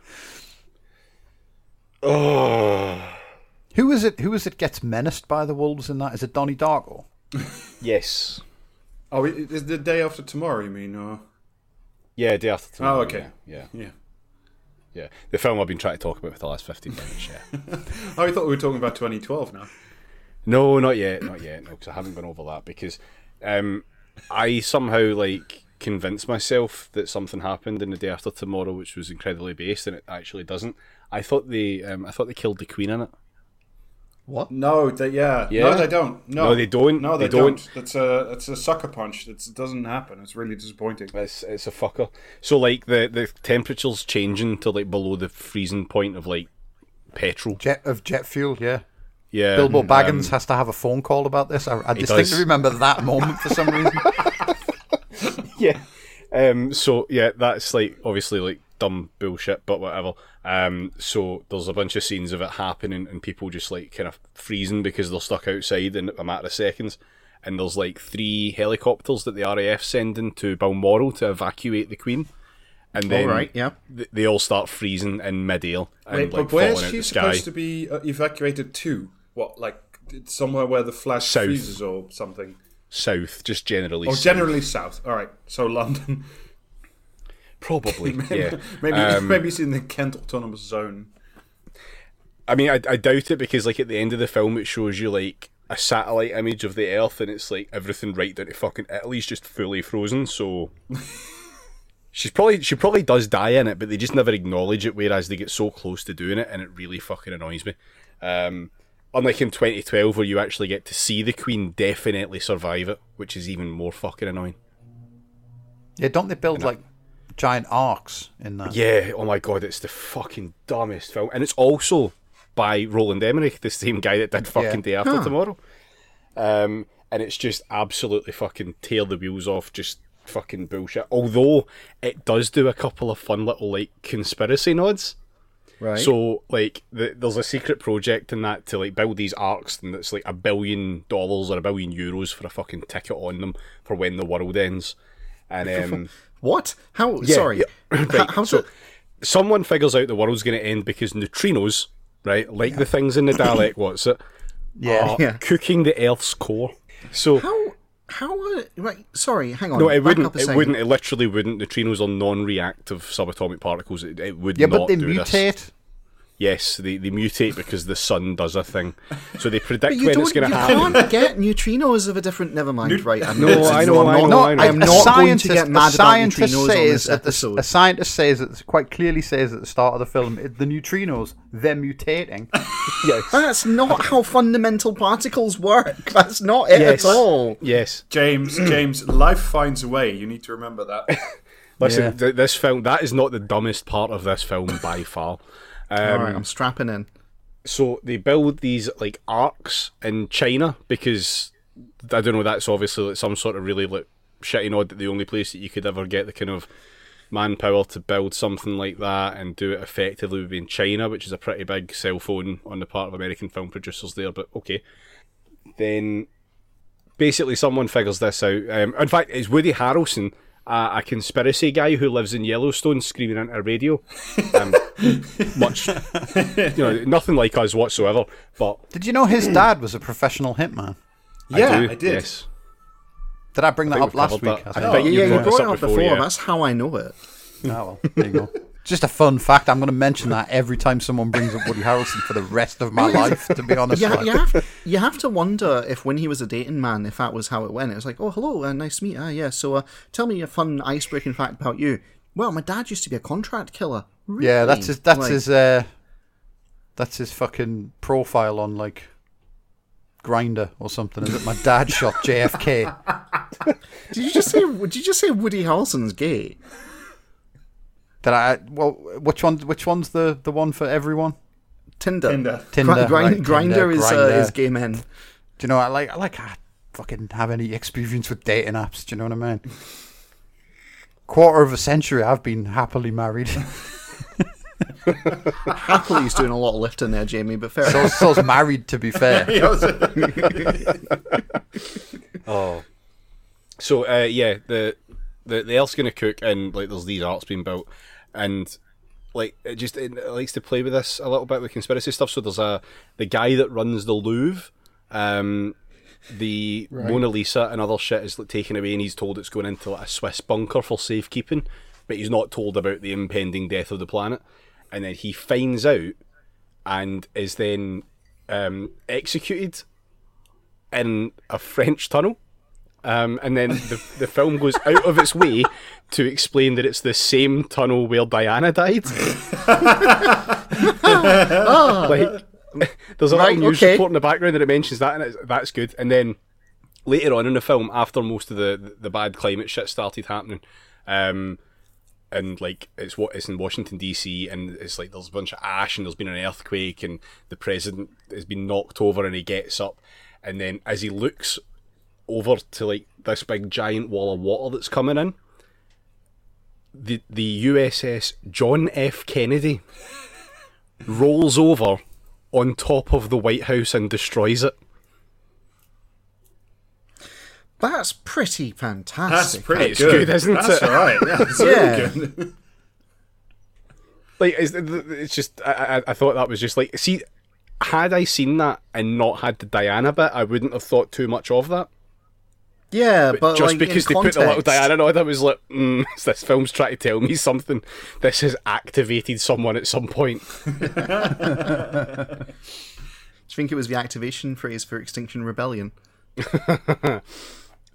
Oh Who is it? Who is it gets menaced by the wolves in that? Is it Donnie Darko? yes. Oh, it- is the day after tomorrow? You mean? Or Yeah, day after tomorrow. Oh, okay. Yeah, yeah, yeah. yeah. The film I've been trying to talk about for the last fifteen minutes. Yeah. Oh, I thought we were talking about 2012 now. No, not yet, not yet. No, because I haven't gone over that because um, I somehow like convinced myself that something happened in the day after tomorrow, which was incredibly based, and it actually doesn't. I thought they, um, I thought they killed the queen in it. What? No, they yeah. Yeah. No, they don't. No, No, they don't. No, they, They don't. don't. That's a that's a sucker punch. That's, it doesn't happen. It's really disappointing. It's it's a fucker. So like the the temperature's changing to like below the freezing point of like petrol. Jet of jet fuel, yeah. Yeah, Bilbo um, Baggins has to have a phone call about this. I, I distinctly does. remember that moment for some reason. yeah. Um. So yeah, that's like obviously like dumb bullshit, but whatever. Um. So there's a bunch of scenes of it happening and people just like kind of freezing because they're stuck outside in a matter of seconds. And there's like three helicopters that the RAF sending to Balmoral to evacuate the Queen. And then right, yeah. th- they all start freezing in midair and Wait, like but where's falling she supposed to be uh, evacuated to? What, like somewhere where the flash South. freezes or something? South, just generally. Or south. generally south. All right, so London. probably. yeah. maybe Um, maybe it's in the Kent Autonomous Zone. I mean, I, I doubt it because, like, at the end of the film, it shows you like a satellite image of the Earth, and it's like everything right down to fucking Italy's just fully frozen. So she's probably she probably does die in it, but they just never acknowledge it. Whereas they get so close to doing it, and it really fucking annoys me. Um, unlike in 2012, where you actually get to see the Queen definitely survive it, which is even more fucking annoying. Yeah, don't they build like giant arks in that? Yeah, oh my god, it's the fucking dumbest film. And it's also by Roland Emmerich, the same guy that did fucking Yeah. Day After Tomorrow. Um, and it's just absolutely fucking tear the wheels off, just fucking bullshit. Although it does do a couple of fun little like conspiracy nods. Right. So like the, there's a secret project in that to like build these arks and it's like a billion dollars or a billion euros for a fucking ticket on them for when the world ends. And um what? How? yeah, sorry. yeah. Right, how's so it? someone figures out the world's going to end because neutrinos, right, like the things in the Dalek, what's it? Yeah. Yeah. cooking the Earth's core. So How? How? Uh, right. Sorry. Hang on. no, it wouldn't. It wouldn't. It literally wouldn't. Neutrinos are non-reactive subatomic particles. It, it would Yeah, not but they do this. Mutate. Yes, they, they mutate because the sun does a thing. So they predict when it's going to happen. You can't get neutrinos of a different. Never mind. right. I'm No, not- I know, I'm not- I know. I am a not going to scientist, get a mad about scientist neutrinos on this at the, episode. a scientist says it quite clearly says at the start of the film it- the neutrinos they're mutating. yes. That's not how fundamental particles work. That's not it Yes. at all. Yes. James, James, life finds a way. You need to remember that. Listen, Yeah. th- this film that is not the dumbest part of this film by far. Um, all right. I'm strapping in. so they build these like arks in China because I don't know. That's obviously like some sort of really like shitty nod that the only place that you could ever get the kind of manpower to build something like that and do it effectively would be in China, which is a pretty big cell phone on the part of American film producers there. But okay, then basically someone figures this out. Um, in fact, it's Woody Harrelson. Uh, a conspiracy guy who lives in Yellowstone screaming into a radio. Um, much, you know, nothing like us whatsoever. But Did you know his dad was a professional hitman? yeah, do, I, did. Yes. Did I bring that up last week? that. I I think- think Yeah, you've you brought it up up before, before. yeah. That's how I know it. Oh, well, there you go. Just a fun fact. I'm going to mention that every time someone brings up Woody Harrelson for the rest of my life. To be honest, Yeah, like. you have you have to wonder if when he was a dating man, if that was how it went. It was like, oh, hello, uh, nice to meet you. Ah, yeah. So, uh, tell me a fun ice-breaking fact about you. Well, my dad used to be a contract killer. Really? Yeah, that's his. That's Like, his. Uh, that's his fucking profile on like Grindr or something. Is it? My dad shot JFK. Did you just say? Did you just say Woody Harrelson's gay? Did I? Well, which one? Which one's the the one for everyone? Tinder. Tinder. Tinder, Gri- grind- right, Grinder is Grindr. Uh, is gay men. Do you know? I like. I like. I fucking have any experience with dating apps. Do you know what I mean? Quarter of a century, I've been happily married. Happily, he's doing a lot of lifting there, Jamie. But fair. so, so's married, to be fair. Yeah, I was- Oh. So uh, yeah, the the the Earth's gonna cook, and like there's these arts being built, and like it just it likes to play with this a little bit with conspiracy stuff. So there's a the guy that runs the Louvre, um, the Mona Lisa and other shit is like, taken away, and he's told it's going into like, a Swiss bunker for safekeeping, but he's not told about the impending death of the planet, and then he finds out, and is then um, executed in a French tunnel. Um, and then the, the film goes out of its way to explain that it's the same tunnel where Diana died. like, there's a Right, little news okay. report in the background that it mentions that, and it's, that's good. And then later on in the film, after most of the the bad climate shit started happening, um, and like it's what it's in Washington D.C. and it's like there's a bunch of ash and there's been an earthquake and the president has been knocked over and he gets up, and then as he looks over to like this big giant wall of water that's coming in. The, the USS John F. Kennedy rolls over on top of the White House and destroys it. That's pretty fantastic. That's pretty It's good. good, isn't That's it? all right. Yeah, it's Yeah. really good. Like it's, it's just I, I, I thought that was just like see had I seen that and not had the Diana bit, I wouldn't have thought too much of that. Yeah, but, just like, because in they put the little context- Diana on, I was like, mm, this film's trying to tell me something. This has activated someone at some point. Do you think it was the activation phrase for Extinction Rebellion?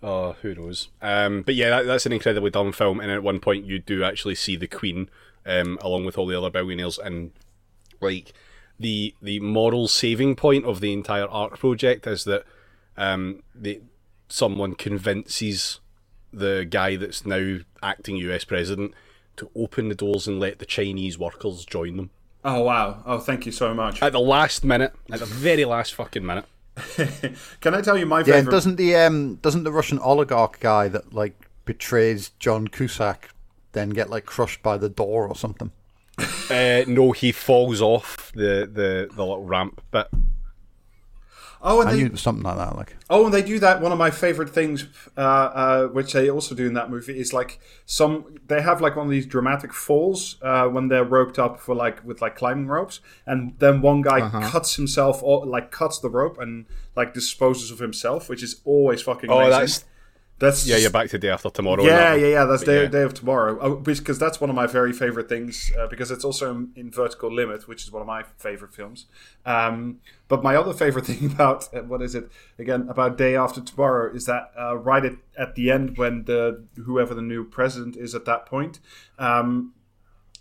Oh, who knows? Um, but yeah, that, that's an incredibly dumb film, and at one point you do actually see the Queen, um, along with all the other billionaires, and like the the moral saving point of the entire ark project is that um, the someone convinces the guy that's now acting U.S. president to open the doors and let the Chinese workers join them Oh wow! Oh, thank you so much. at the last minute, at the very last fucking minute. Can I tell you my Yeah, favorite? doesn't the um doesn't the Russian oligarch guy that like betrays John Cusack then get like crushed by the door or something? Uh, no, he falls off the, the, the little ramp bit. Oh, and I they knew it was something like that. Like Oh, and they do that. One of my favorite things, uh, uh, which they also do in that movie, is like some. They have like one of these dramatic falls uh, when they're roped up for like with like climbing ropes, and then one guy Uh-huh. cuts himself, or like cuts the rope and like disposes of himself, which is always fucking. Oh, amazing. that's that's yeah. You're back to day after tomorrow. Yeah, yeah, yeah. That's But day, yeah. day of tomorrow. Because that's one of my very favorite things. Uh, because it's also in, in Vertical Limit, which is one of my favorite films. Um, but my other favorite thing about uh, what is it again about Day After Tomorrow is that uh, right at, at the end when the whoever the new president is at that point. Um,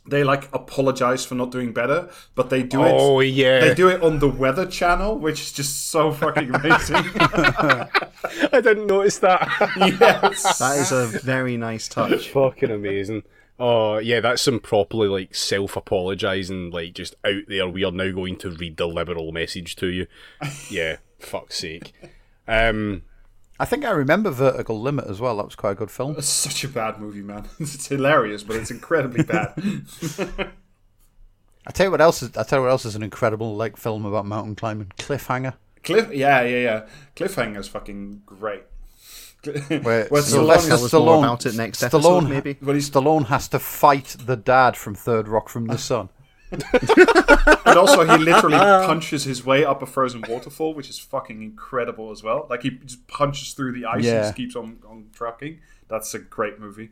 they like apologize for not doing better, but they do it. Oh yeah, They do it on the Weather Channel, which is just so fucking amazing. I didn't notice that. yes. That is a very nice touch. Fucking amazing. Oh yeah, that's some properly like self-apologizing, like just out there. We are now going to read the liberal message to you. Yeah, fuck's sake. Um, I think I remember Vertical Limit as well. That was quite a good film. It's such a bad movie, man. It's hilarious, but it's incredibly bad. I tell you what else is I tell you what else is an incredible like film about mountain climbing. Cliffhanger. Cliff, yeah, yeah, yeah. Cliffhanger's fucking great. Where Where Sylvester Stallone is- Tell us more Stallone, about it next episode, Stallone, maybe. But he's Stallone has to fight the dad from Third Rock from the ah. Sun. and also he literally punches his way up a frozen waterfall, which is fucking incredible as well. Like he just punches through the ice and just keeps on on trucking. That's a great movie.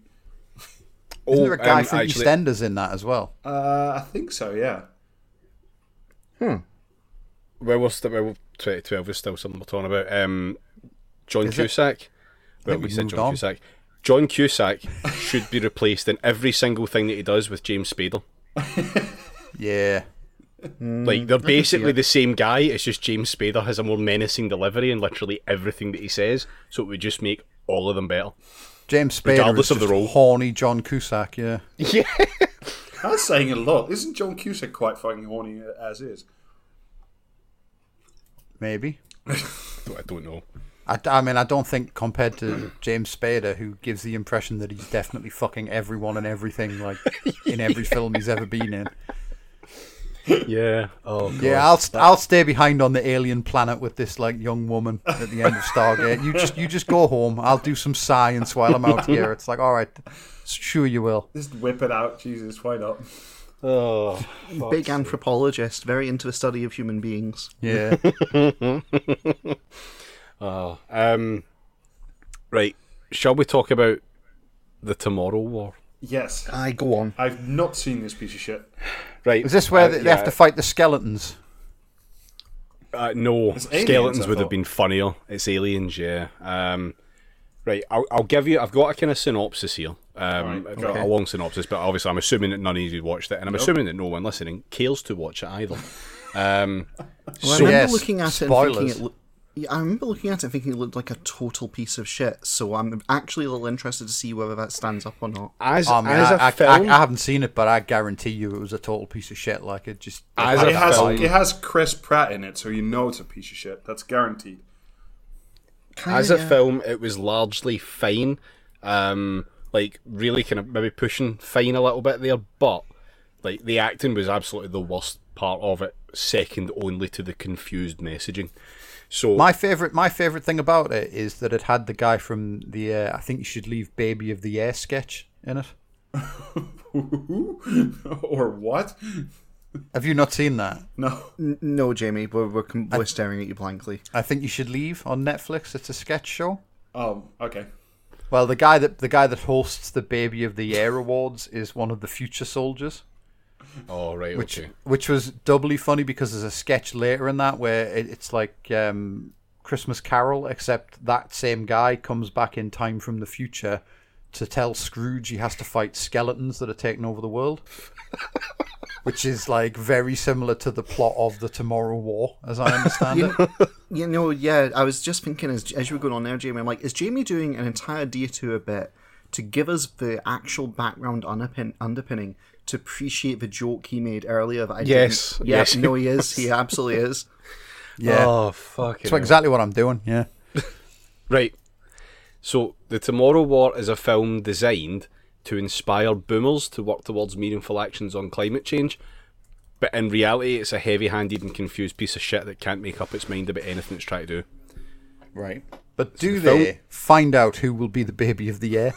Isn't there a guy um, from actually- EastEnders in that as well? Uh, I think so. Yeah. well, we're still well, 2012 is still something we're talking about. Um, John Is it? Cusack. Well, we said John on. Cusack. John Cusack should be replaced in every single thing that he does with James Spader. Yeah. Mm, like they're basically the same guy. It's just James Spader has a more menacing delivery in literally everything that he says, so it would just make all of them better. James Spader Regardless is of the just role. horny John Cusack, yeah. Yeah. That's saying a lot. Isn't John Cusack quite fucking horny as is? Maybe. I don't know. I, I mean, I don't think compared to James Spader, who gives the impression that he's definitely fucking everyone and everything, like in every film he's ever been in. Yeah. Oh. God. Yeah, I'll st- I'll stay behind on the alien planet with this like young woman at the end of Stargate. You just you just go home. I'll do some science while I'm out here. It's like, all right, sure you will. Just whip it out. Jesus, why not? Oh. Big anthropologist, very into the study of human beings. Yeah. Oh. Um. Right. Shall we talk about the Tomorrow War? Yes. I go on. I've not seen this piece of shit. Right. Is this where uh, they, they yeah, have to fight the skeletons? Uh, no, It's aliens, skeletons I would have been funnier. It's aliens, yeah. Um, right, I'll, I'll give you. I've got a kind of synopsis here. Um, Alright, I've got okay. a long synopsis, but obviously I'm assuming that none of you watched it, and I'm assuming that no one listening cares to watch it either. Um, Well, I remember Yes, looking at it and thinking it. Lo- yeah, I remember looking at it thinking it looked like a total piece of shit. So I'm actually a little interested to see whether that stands up or not. as, I, mean, as I, a I- film, I, I haven't seen it, but I guarantee you it was a total piece of shit. Like it just. As it It has film- it has Chris Pratt in it, so you know it's a piece of shit. That's guaranteed. Kinda, as a yeah. film, it was largely fine. Um, like really kind of maybe pushing fine a little bit there, but like the acting was absolutely the worst part of it, second only to the confused messaging. So My favorite, my favorite thing about it is that it had the guy from the uh, "I think you should leave Baby of the Year" sketch in it. or what? Have you not seen that? No. N- no, Jamie, we're we're, com- we're staring at you blankly. I think you should leave on Netflix. It's a sketch show. Oh, okay. Well, the guy that the guy that hosts the Baby of the Year awards is one of the future soldiers, oh right, which okay. which was doubly funny because there's a sketch later in that where it, it's like um, Christmas Carol, except that same guy comes back in time from the future to tell Scrooge he has to fight skeletons that are taking over the world. Which is like very similar to the plot of the Tomorrow War, as I understand it. You know, yeah, I was just thinking as as you were going on there, Jamie. I'm like, is Jamie doing an entire detour a bit to give us the actual background underpin- underpinning to appreciate the joke he made earlier? That I Yes, didn't? yeah, yes. no, he is. He absolutely is. Yeah, Oh fuck. that's exactly what I'm doing. Yeah. Right. So, The Tomorrow War is a film designed to inspire boomers to work towards meaningful actions on climate change. But in reality, it's a heavy handed and confused piece of shit that can't make up its mind about anything it's trying to do. Right. But do the film- they find out who will be the baby of the year?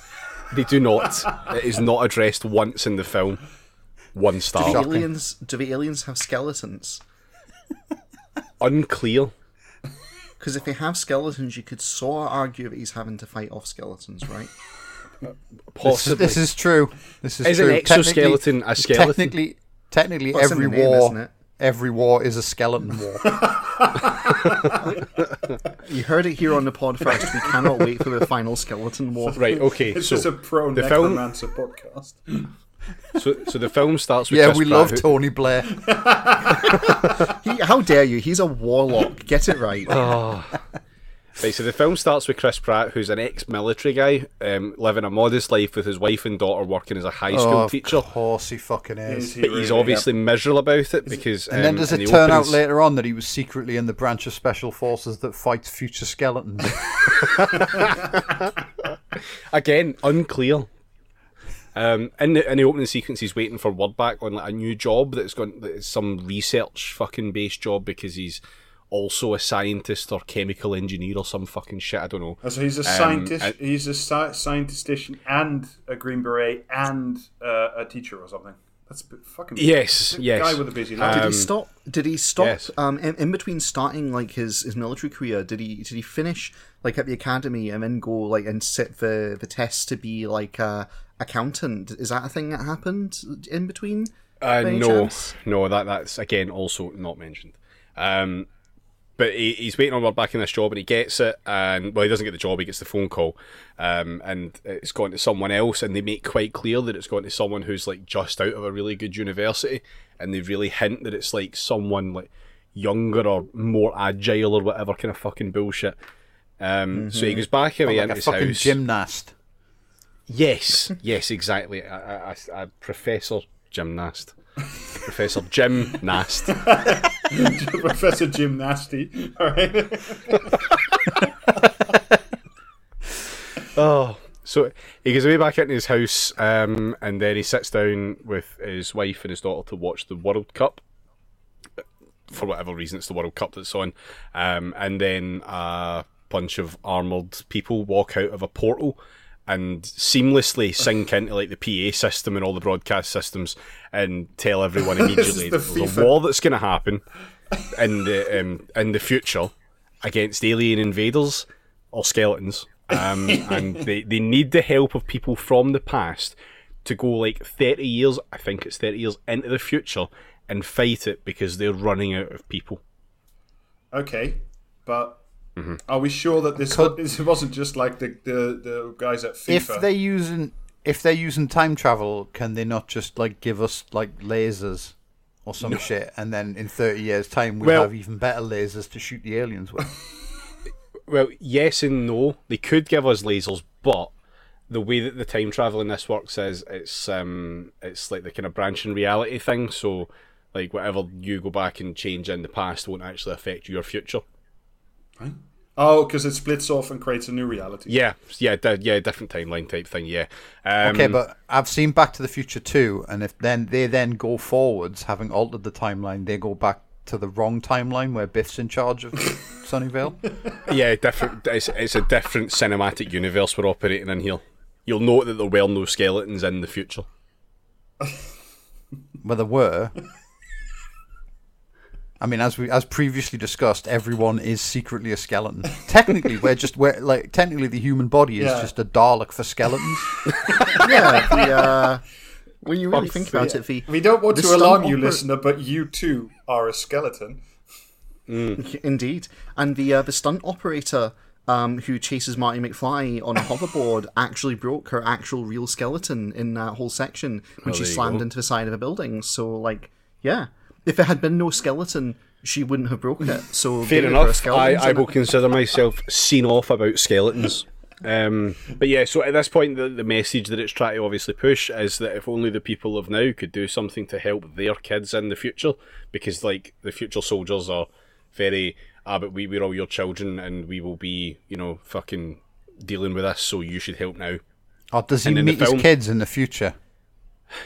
They do not. it is not addressed once in the film. One star. Do the star. Shocking. aliens? Do the aliens have skeletons? Unclear. Because if they have skeletons, you could sort of argue that he's having to fight off skeletons, right? This, Possibly. this is true. This is, Is an true. exoskeleton a skeleton? Technically, technically, Well, it's in every name, war, isn't it? every war is a skeleton war. You heard it here on the pod first. We cannot wait for the final skeleton war. Right, okay. It's so, just a pro the film- necromancer podcast. So, so the film starts with yeah, Chris we Pratt, love who- Tony Blair. He, how dare you? He's a warlock. Get it right. Right, so the film starts with Chris Pratt, who's an ex-military guy, um, living a modest life with his wife and daughter working as a high school Oh, of teacher. course he fucking is. Is he But really? he's obviously miserable about it because. And then um, does in it the turn out opens- later on that he was secretly in the branch of special forces that fights future skeletons? Again, unclear. Um, in the in the opening sequence, he's waiting for word back on like a new job that's going that is some research fucking based job because he's also a scientist or chemical engineer or some fucking shit. I don't know. So he's a scientist. and- he's a sci- scientistician and a green beret and uh, a teacher or something. That's a bit fucking Yes, yes. guy with a busy life Did he Um, stop? Did he stop? yes. Um, in, in between starting like his, his military career, did he did he finish like at the academy and then go like and sit the the test to be like a accountant? Is that a thing that happened in between? Uh, by no, chance? no, that that's again also not mentioned. Um, but he, he's waiting on word back in this job, and he gets it, and well, he doesn't get the job; he gets the phone call, um, and it's gone to someone else, and they make quite clear that it's gone to someone who's like just out of a really good university, and they really hint that it's like someone like younger or more agile or whatever kind of fucking bullshit. Um, So he goes back away like into a his fucking house. gymnast. Yes, yes, exactly. A, a, a, a professor gymnast, Professor Jim Nast. Professor Gymnasty. All right. Oh, so he goes away back into his house, um, and then he sits down with his wife and his daughter to watch the World Cup. For whatever reason, it's the World Cup that's on, um, and then a bunch of armored people walk out of a portal and seamlessly sink into like the PA system and all the broadcast systems and tell everyone immediately the there's a war that's going to happen in the um, in the future against alien invaders or skeletons, um, and they, they need the help of people from the past to go like thirty years, I think it's thirty years into the future, and fight it because they're running out of people. Okay, but Mm-hmm. are we sure that this, Could- this wasn't just like the, the, the guys at FIFA? If they're using if they're using time travel, can they not just like give us like lasers or some shit, and then in 30 years' time we'll Well- have even better lasers to shoot the aliens with. Well, yes and no. They could give us lasers, but the way that the time travel in this works is it's um it's like the kind of branching reality thing. So, like whatever you go back and change in the past won't actually affect your future. Oh, because it splits off and creates a new reality. Yeah, yeah, di- yeah, different timeline type thing. Yeah. Um, Okay, but I've seen Back to the Future too, and if then they then go forwards, having altered the timeline, they go back to the wrong timeline where Biff's in charge of Sunnyvale. yeah, different. It's, it's a different cinematic universe we're operating in here. You'll note that there were no skeletons in the future. Where there were. I mean, as we as previously discussed, everyone is secretly a skeleton. Technically, we're just we're like technically the human body is Yeah. just a Dalek for skeletons. yeah, the, uh, when you really Fuck's think about sake. it, the We don't want to alarm you, listener, but you too are a skeleton. Indeed, and the uh, the stunt operator um, who chases Marty McFly on a hoverboard actually broke her actual real skeleton in that whole section when Oh, she slammed go. into the side of a building. So, like, yeah, if it had been no skeleton, she wouldn't have broken it. So, Fair giving her a enough. I, I will it- consider myself seen off about skeletons. Um, but yeah, so at this point, the, the message that it's trying to obviously push is that if only the people of now could do something to help their kids in the future, because like the future soldiers are very, ah, but we, we're all your children and we will be, you know, fucking dealing with this, so you should help now. Or does he And in the meet his kids in the future?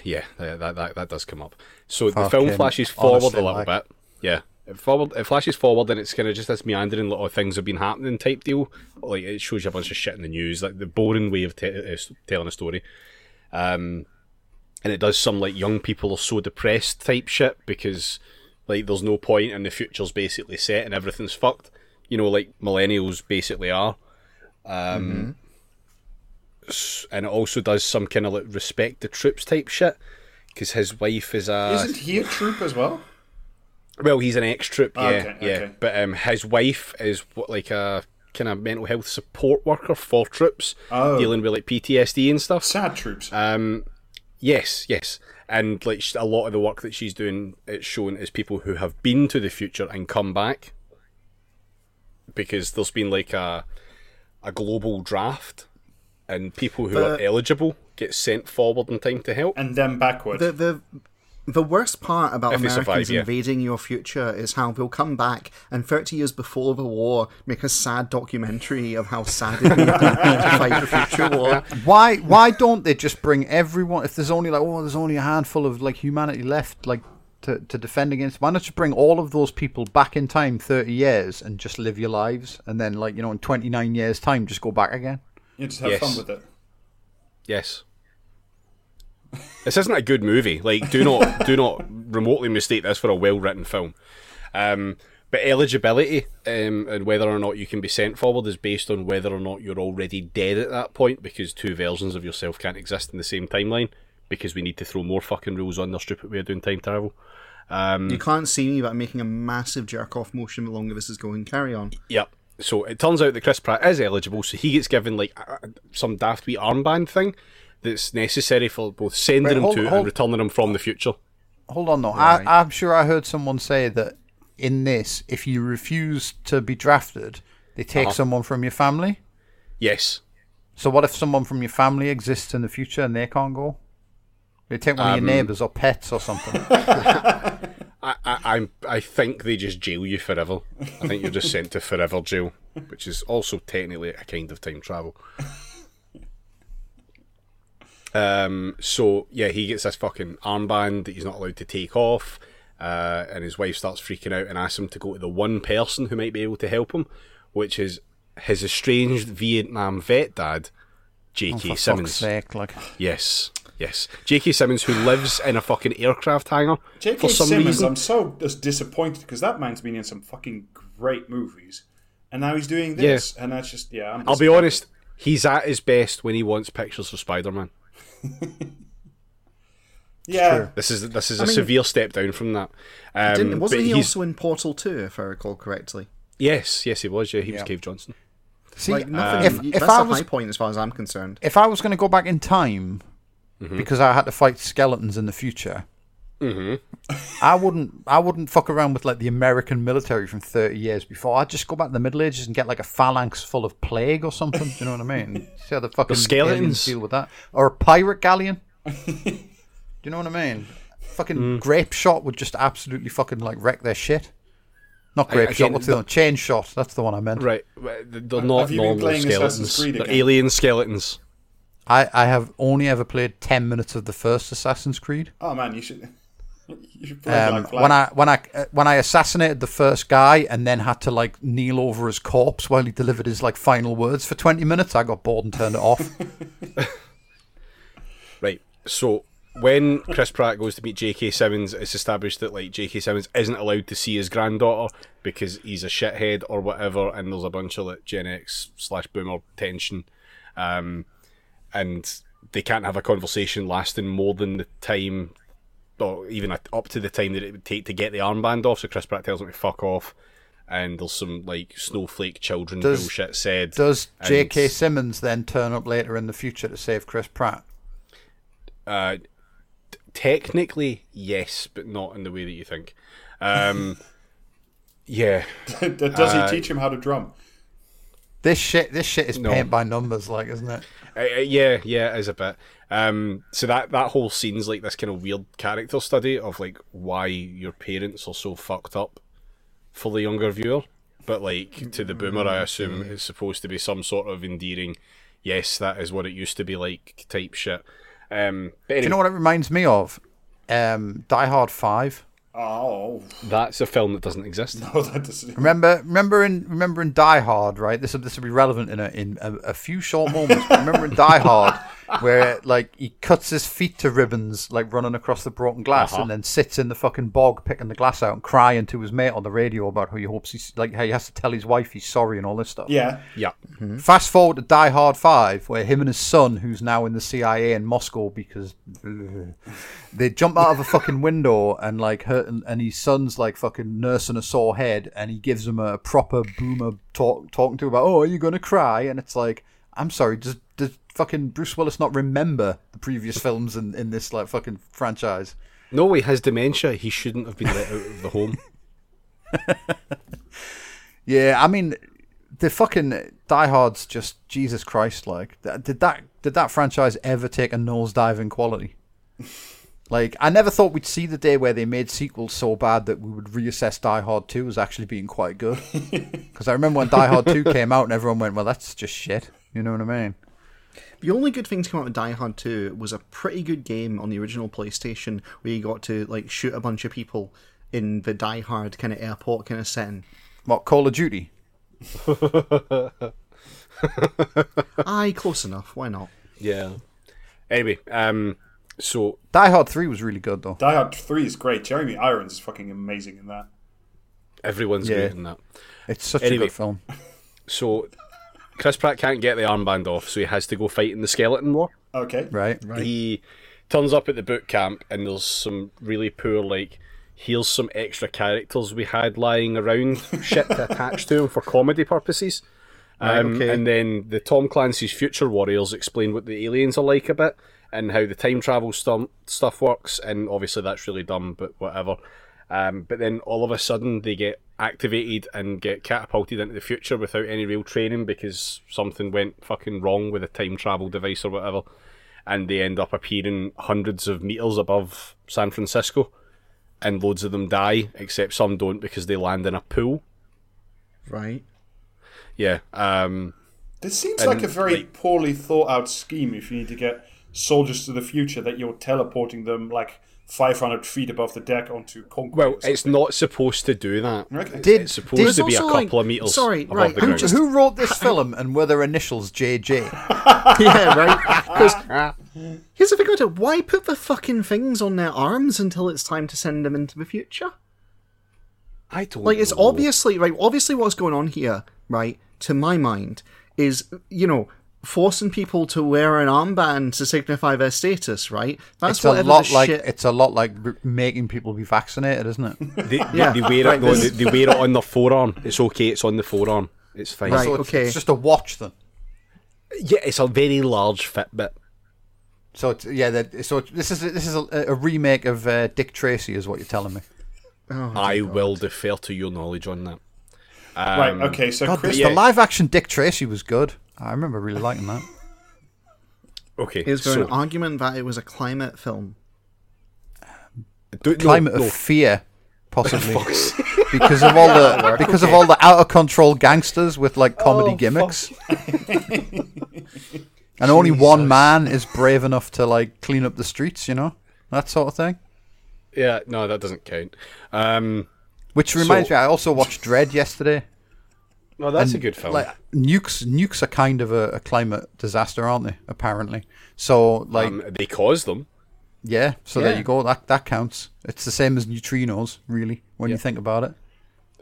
Yeah, that that, that, does come up. So the film flashes forward honestly, a little like- bit. Yeah. It forward it flashes forward and it's kind of just this meandering little things have been happening type deal. Like it shows you a bunch of shit in the news, like the boring way of te- uh, telling a story. Um, and it does some like young people are so depressed type shit because like there's no point and the future's basically set and everything's fucked. You know, like millennials basically are. Um, s- and it also does some kind of like respect the troops type shit because his wife is a Isn't he a troop as well? well, he's an ex troop, yeah, Okay, yeah. okay. But um, his wife is what like a kind of mental health support worker for troops, Oh. dealing with like PTSD and stuff. Sad troops. Um, yes, yes, and like a lot of the work that she's doing, it's shown is people who have been to the future and come back because there's been like a a global draft, and people who are eligible get sent forward in time to help. and then backward. the the the worst part about If Americans survive, yeah. invading your future is how they'll come back and 30 years before the war make a sad documentary of how sad it would be to fight the future war. Why why don't they just bring everyone if there's only like oh there's only a handful of like humanity left like to, to defend against why not just bring all of those people back in time 30 years and just live your lives and then like you know in 29 years time just go back again you just have Yes. fun with it. Yes. This isn't a good movie. Like, do not do not remotely mistake this for a well written film. Um, but eligibility um, and whether or not you can be sent forward is based on whether or not you're already dead at that point, because two versions of yourself can't exist in the same timeline. Because we need to throw more fucking rules on their stupid way of doing time travel. You can't see me, but I'm making a massive jerk off motion the longer this is going. Carry on. Yep. So it turns out that Chris Pratt is eligible, so he gets given like a- a- some daft wee armband thing that's necessary for both sending Right, him hold- to hold- and returning him from the future. hold on though Right. I, I'm sure I heard someone say that in this if you refuse to be drafted they take Uh-huh. someone from your family Yes. so what if someone from your family exists in the future and they can't go they take one of Um, your neighbors or pets or something I, I, I'm, I think they just jail you forever. I think you're just sent to forever jail, which is also technically a kind of time travel. Um, so yeah, he gets this fucking armband that he's not allowed to take off, uh, and his wife starts freaking out and asks him to go to the one person who might be able to help him, which is his estranged Vietnam vet dad, J.K. Oh, Simmons. sake like Yes, yes, J.K. Simmons, who lives in a fucking aircraft hangar J.K. for some Simmons, reason. I'm so just disappointed because that man's been in some fucking great movies, and now he's doing this, yeah. and that's just yeah. I'm I'll be honest, he's at his best when he wants pictures for Spider Man. Yeah, This is this is a mean- severe step down from that. Um, Didn't, wasn't but he he's- also in Portal 2, if I recall correctly? Yes, yes, he was. Yeah, he was Yeah. Cave Johnson. see Like, nothing, if, if that's I a was high point as far as I'm concerned. if I was going to go back in time Mm-hmm. because I had to fight skeletons in the future, I wouldn't. I wouldn't fuck around with like the American military from thirty years before. I'd just go back to the Middle Ages and get like a phalanx full of plague or something. Do you know what I mean? See how the fucking skeletons. aliens deal with that, or a pirate galleon. Do you know what I mean? Fucking grape shot would just absolutely fucking like wreck their shit. Not grape shot. again, What's the other one? Chain shot. That's the one I meant. Right, they're not you been normal playing skeletons. Assassin's Creed They're alien skeletons. I, I have only ever played ten minutes of the first Assassin's Creed. Oh man, you should. You should play Um, when I when I uh, when I assassinated the first guy and then had to like kneel over his corpse while he delivered his like final words for twenty minutes, I got bored and turned it off. Right. So when Chris Pratt goes to meet J.K. Simmons, it's established that like J.K. Simmons isn't allowed to see his granddaughter because he's a shithead or whatever, and there's a bunch of like Gen X slash Boomer tension, um, and they can't have a conversation lasting more than the time, or even up to the time that it would take to get the armband off. So Chris Pratt tells him to fuck off. And there's some like snowflake children Does- bullshit said. Does and- J.K. Simmons then turn up later in the future to save Chris Pratt? Uh, t- technically, yes, but not in the way that you think. Um, yeah, Does he teach him how to drum? This shit, this shit is No. paint by numbers, like, isn't it? Uh, uh, yeah, yeah, it is a bit. Um, so that that whole scene's like this kind of weird character study of like why your parents are so fucked up for the younger viewer, but like to the boomer, I assume it's supposed to be some sort of endearing. Yes, that is what it used to be like type shit. Um, but Do you know what it reminds me of? Um, Die Hard Five. Oh, that's a film that doesn't exist. no, that doesn't. Remember, remember in remember in Die Hard, right? This will this will be relevant in a in a, a few short moments. But remember in Die Hard, where like he cuts his feet to ribbons, like running across the broken glass, Uh-huh. and then sits in the fucking bog picking the glass out and crying to his mate on the radio about how he hopes he's like how he has to tell his wife he's sorry and all this stuff. Yeah, Yeah, Fast forward to Die Hard 5, where him and his son, who's now in the CIA in Moscow because they jump out of a fucking window and like hurt, and, and his son's like fucking nursing a sore head, and he gives him a proper boomer talk talking to him about, oh, are you gonna cry? And it's like, I'm sorry, does does fucking Bruce Willis not remember the previous films in, in this like fucking franchise? no, he has dementia. He shouldn't have been let out of the home. Yeah, I mean, the fucking Die Hard's just Jesus Christ. Like, did that did that franchise ever take a nosedive in quality? Like, I never thought we'd see the day where they made sequels so bad that we would reassess Die Hard Two as actually being quite good. Because I remember when Die Hard Two came out and everyone went, "Well, that's just shit." You know what I mean? The only good thing to come out of Die Hard 2 was a pretty good game on the original PlayStation where you got to like shoot a bunch of people in the Die Hard kind of airport kind of setting. What Call of Duty? Aye, close enough. Why not? Yeah. Anyway, um, so Die Hard Three was really good though. Die Hard Three is great. Jeremy Irons is fucking amazing in that. everyone's Yeah. great in that. It's such Anyway. a good film. So Chris Pratt can't get the armband off, so he has to go fight in the skeleton war. Okay, Right? Right. He turns up at the boot camp, and there's some really poor like. Here's some extra characters we had lying around, shit to attach to him for comedy purposes. Um, okay. And then the Tom Clancy's Future Warriors explain what the aliens are like a bit and how the time travel stum- stuff works. And obviously that's really dumb, but whatever. Um, but then all of a sudden they get activated and get catapulted into the future without any real training because something went fucking wrong with a time travel device or whatever. And they end up appearing hundreds of meters above San Francisco. And loads of them die, except some don't because they land in a pool. Right. Yeah. Um, this seems And, like a very like- poorly thought out scheme. If you need to get soldiers to the future, that you're teleporting them like 500 feet above the deck onto concrete. Well, it's not supposed to do that. Okay. Did It's supposed There's to be a couple like- of meters sorry, above right, the I'm ground. just- Who wrote this film and were their initials JJ? yeah, right. Because here's the thing about it: why put the fucking things on their arms until it's time to send them into the future? I don't Like, it's know. obviously right. Obviously, what's going on here, right? To my mind, is you know forcing people to wear an armband to signify their status, right? That's It's a lot the like shit. it's a lot like making people be vaccinated, isn't it? They, they- Yeah, they wear it. right, no, this- they, they wear it on their forearm. It's okay. It's on the forearm. It's fine. Right. so it's, okay. it's just a watch then. Yeah, it's a very large Fitbit. So it's, yeah, that, so this is this is a, a remake of uh, Dick Tracy, is what you're telling me. Oh, I God. will defer to your knowledge on that. right. Um, Okay. So God, Chris, yeah. the live action Dick Tracy was good. I remember really liking that. Okay. Is there so, an argument that it was a climate film? do, no, Climate no. of fear, possibly because of all the because of all the out of control gangsters with like comedy Oh, gimmicks. and only one man is brave enough to like clean up the streets, you know that sort of thing. Yeah, no, that doesn't count. Um, Which reminds So- me, I also watched Dredd yesterday. No, that's And, a good film. Like nukes, nukes are kind of a, a climate disaster, aren't they? Apparently. So, like, um, they cause them. yeah. So there you go. That that counts. It's the same as neutrinos, really, when you think about it.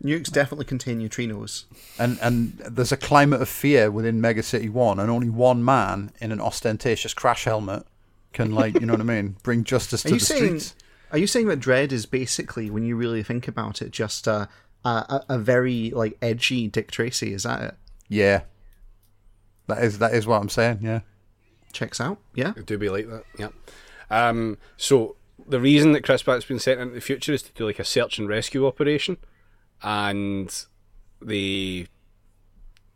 Nukes definitely contain neutrinos. And and there's a climate of fear within Mega City One, and only one man in an ostentatious crash helmet can, like, you know what I mean, bring justice Are to you the saying? streets. Are you saying that Dredd is basically, when you really think about it, just a a, a- a very like edgy Dick Tracy? Is that it? Yeah. That is that is what I'm saying. Yeah. Checks out. Yeah. It do be like that, yeah. Um, so the reason that Chris Pratt's been sent into the future is to do like a search and rescue operation, and they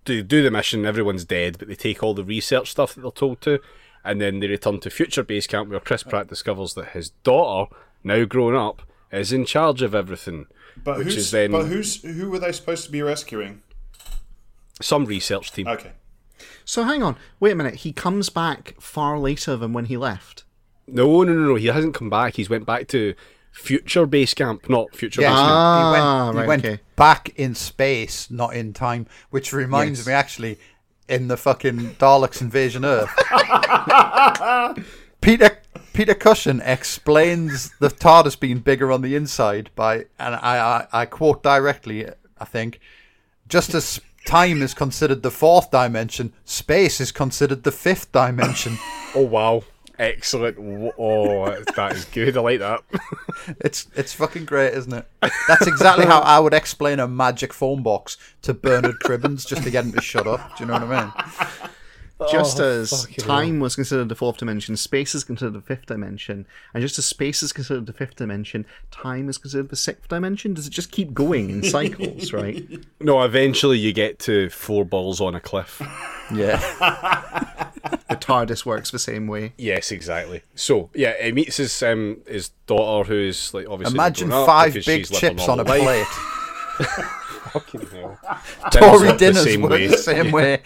do do the mission. Everyone's dead, but they take all the research stuff that they're told to, and then they return to future base camp where Chris Pratt discovers that his daughter, now grown up, is in charge of everything. But which who's is then but who's who were they supposed to be rescuing? some research team. Okay. So hang on. Wait a minute. He comes back far later than when he left. No, no, no, no. He hasn't come back. He's went back to future base camp, not future Yeah, base camp. Ah, he went, he right, went okay. back in space, not in time, which reminds Yes. me actually in the fucking Daleks invasion Earth. Peter Peter Cushing explains the TARDIS being bigger on the inside by, and I, I, I quote directly, I think, just as time is considered the fourth dimension, space is considered the fifth dimension. Oh wow, excellent! Oh, that is good. I like that. It's it's fucking great, isn't it? That's exactly how I would explain a magic phone box to Bernard Cribbins just to get him to shut up. Do you know what I mean? Just Oh, as fucking time was considered the fourth dimension, space is considered the fifth dimension, and just as space is considered the fifth dimension, time is considered the sixth dimension. Does it just keep going in cycles, right? No, eventually you get to four balls on a cliff. Yeah. The TARDIS works the same way. Yes, exactly. So yeah, he meets his um his daughter, who's like obviously Imagine five big chips on a normal plate. Fucking hell. Tory work the dinners same work way. the same way.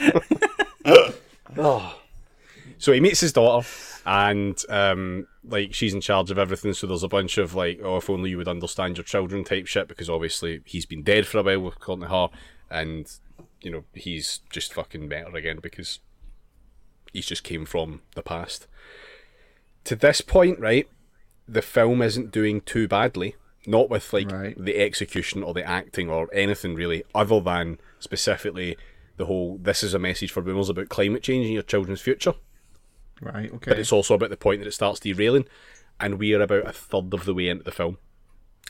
So he meets his daughter, and um, like she's in charge of everything. So there's a bunch of like, oh, if only you would understand your children type shit, because obviously he's been dead for a while, according to her, and you know he's just fucking met her again because he's just came from the past. To this point, right, the film isn't doing too badly. Not with like Right. the execution or the acting or anything really, other than specifically the whole "this is a message for boomers about climate change and your children's future." Right. Okay. but it's also about the point that it starts derailing, and we are about a third of the way into the film.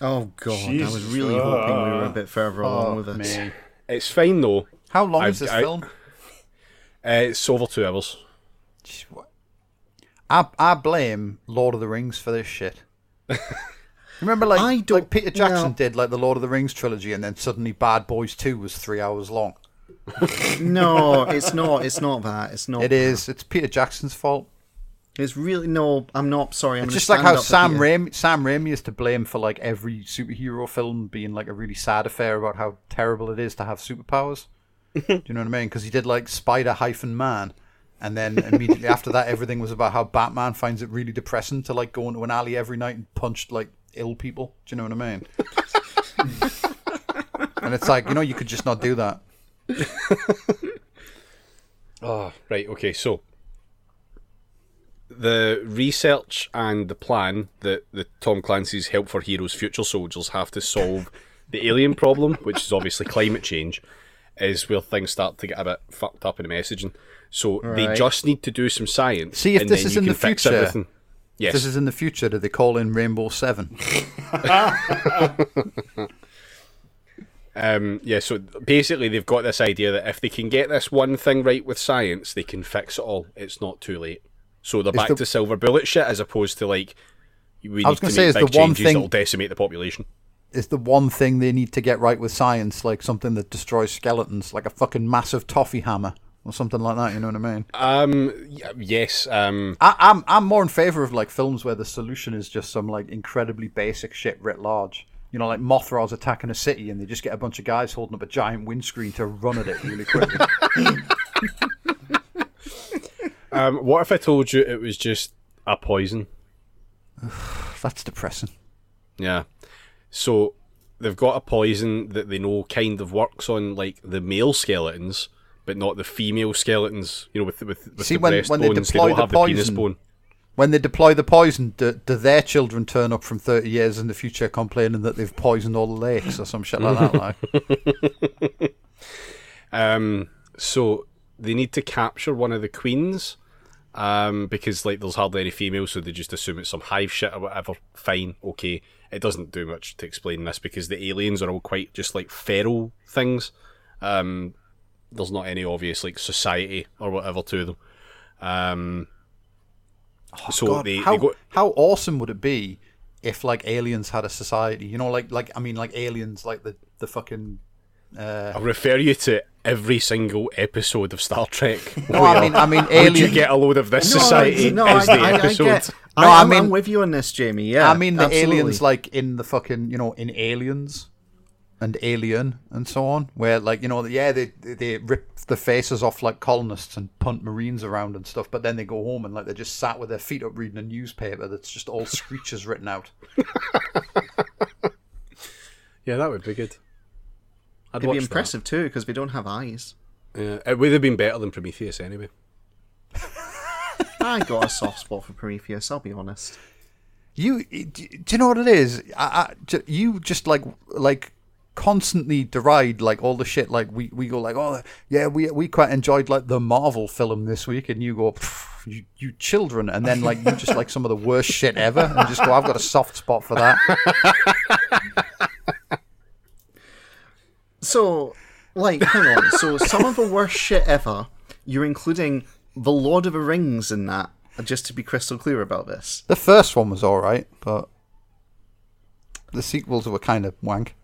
oh god, I was Jesus. really hoping we were a bit further along with it. Me. It's fine though. How long I- is this I- film? Uh, it's over two hours. I I blame Lord of the Rings for this shit. Remember, like, I don't- like Peter Jackson no. did, like the Lord of the Rings trilogy, and then suddenly Bad Boys Two was three hours long. No, it's not. It's not that. It's not. It is. It's Peter Jackson's fault. It's really no. I'm not sorry. I'm It's just like how Sam Peter. Raimi, Sam Raimi is to blame for like every superhero film being like a really sad affair about how terrible it is to have superpowers. Do you know what I mean? Because he did like Spider hyphen Man, and then immediately after that, everything was about how Batman finds it really depressing to like go into an alley every night and punch like ill people. Do you know what I mean? and it's like you know you could just not do that. Oh, right. Okay. So the research and the plan that the Tom Clancy's Help for Heroes Future Soldiers have to solve the alien problem, which is obviously climate change, is where things start to get a bit fucked up in the messaging. So they just need to do some science. See, if and this then is in the future, everything. Yes. This is in the future. Do they call in Rainbow Seven? Um, yeah, so basically they've got this idea that if they can get this one thing right with science, they can fix it all. It's not too late. So they're back the- to silver bullet shit as opposed to like we I was need gonna say, make is the one changes thing- that'll decimate the population. Is the one thing they need to get right with science, like something that destroys skeletons, like a fucking massive toffee hammer or something like that. You know what I mean? Um, yes. Um, I, I'm I'm more in favor of like films where the solution is just some like incredibly basic shit writ large. You know, like Mothra's attacking a city, and they just get a bunch of guys holding up a giant windscreen to run at it really quickly. um, what if I told you it was just a poison? That's depressing. Yeah. So they've got a poison that they know kind of works on like the male skeletons, but not the female skeletons. You know, with with, with See, the when- breast when they bones, deploy don't the have the penis bone. When they deploy the poison, do, do their children turn up from 30 years in the future complaining that they've poisoned all the lakes or some shit like that? Like, Um, so they need to capture one of the queens. Um, because like there's hardly any females, so they just assume it's some hive shit or whatever. Fine, okay. It doesn't do much to explain this because the aliens are all quite just like feral things. Um, there's not any obvious like society or whatever to them. Um, so God, they, how, they go. how awesome would it be if like aliens had a society? You know, like like I mean, like aliens, like the the fucking. Uh, I'll refer you to every single episode of Star Trek. no, I mean, I mean, Would you get a load of this No, society no, as I, the I, I episode? get. No, I, I I'm, mean- I'm with you on this, Jamie. Yeah, I mean, the absolutely. aliens, like in the fucking, you know, in Aliens and Alien and so on, where like you know, yeah, they they rip the faces off like colonists and punt marines around and stuff, but then they go home and like they're just sat with their feet up reading a newspaper that's just all screeches written out. Yeah, that would be good. I'd It'd watch be that. impressive too because we don't have eyes. Yeah, it would have been better than Prometheus anyway. I got a soft spot for Prometheus. I'll be honest. You, do you know what it is? I, I, you just like like constantly deride like all the shit. Like we, we go like, oh yeah, we we quite enjoyed like the Marvel film this week, and you go, you, you children, and then like you just like some of the worst shit ever, and just go, I've got a soft spot for that. So, like, hang on. So, some of the worst shit ever. You're including the Lord of the Rings in that. Just to be crystal clear about this. The first one was all right, but the sequels were kind of wank.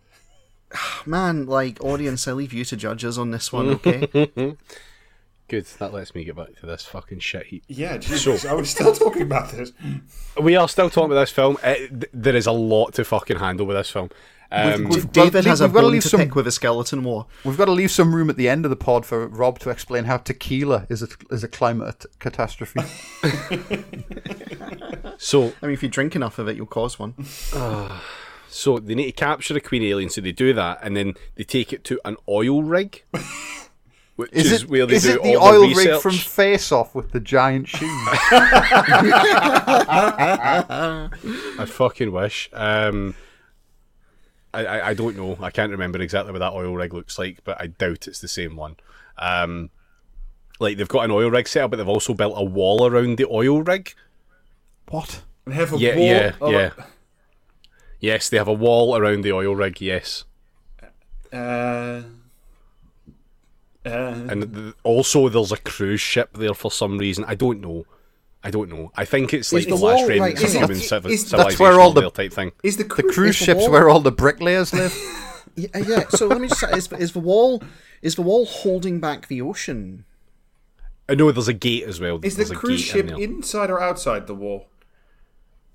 Ah, man, like, audience, I leave you to judge us on this one, okay? Good, that lets me get back to this fucking shit heap. Yeah, Jesus, I was still talking about this. We are still talking about this film. It, th- there is a lot to fucking handle with this film. Um, We've- we've- David well, has a we've got to bone leave to some- pick with a skeleton war. We've got to leave some room at the end of the pod for Rob to explain how tequila is a is a climate catastrophe. so, I mean, if you drink enough of it, you'll cause one. Ah. So they need to capture a queen alien, so they do that, and then they take it to an oil rig, which is, Is it, where they is do it the all oil the rig from Face Off with the giant shoes? I fucking wish. Um, I, I, I don't know. I can't remember exactly what that oil rig looks like, but I doubt it's the same one. Um, like they've got an oil rig set up, but they've also built a wall around the oil rig. what? And have a Yeah, wall yeah, of- yeah. Yes, they have a wall around the oil rig. Yes, Uh, uh, and th- also there's a cruise ship there for some reason. I don't know. I don't know. I think it's like the the, last wall, remnants like, of is- human is- civ- is- civilization That's where all the- type thing. is the The cru- cruise the ships wall- where all the bricklayers live? Yeah, uh, yeah. So let me just say, is, is the wall is the wall holding back the ocean? I know there's a gate as well. Is There's the a cruise gate ship in inside or outside the wall?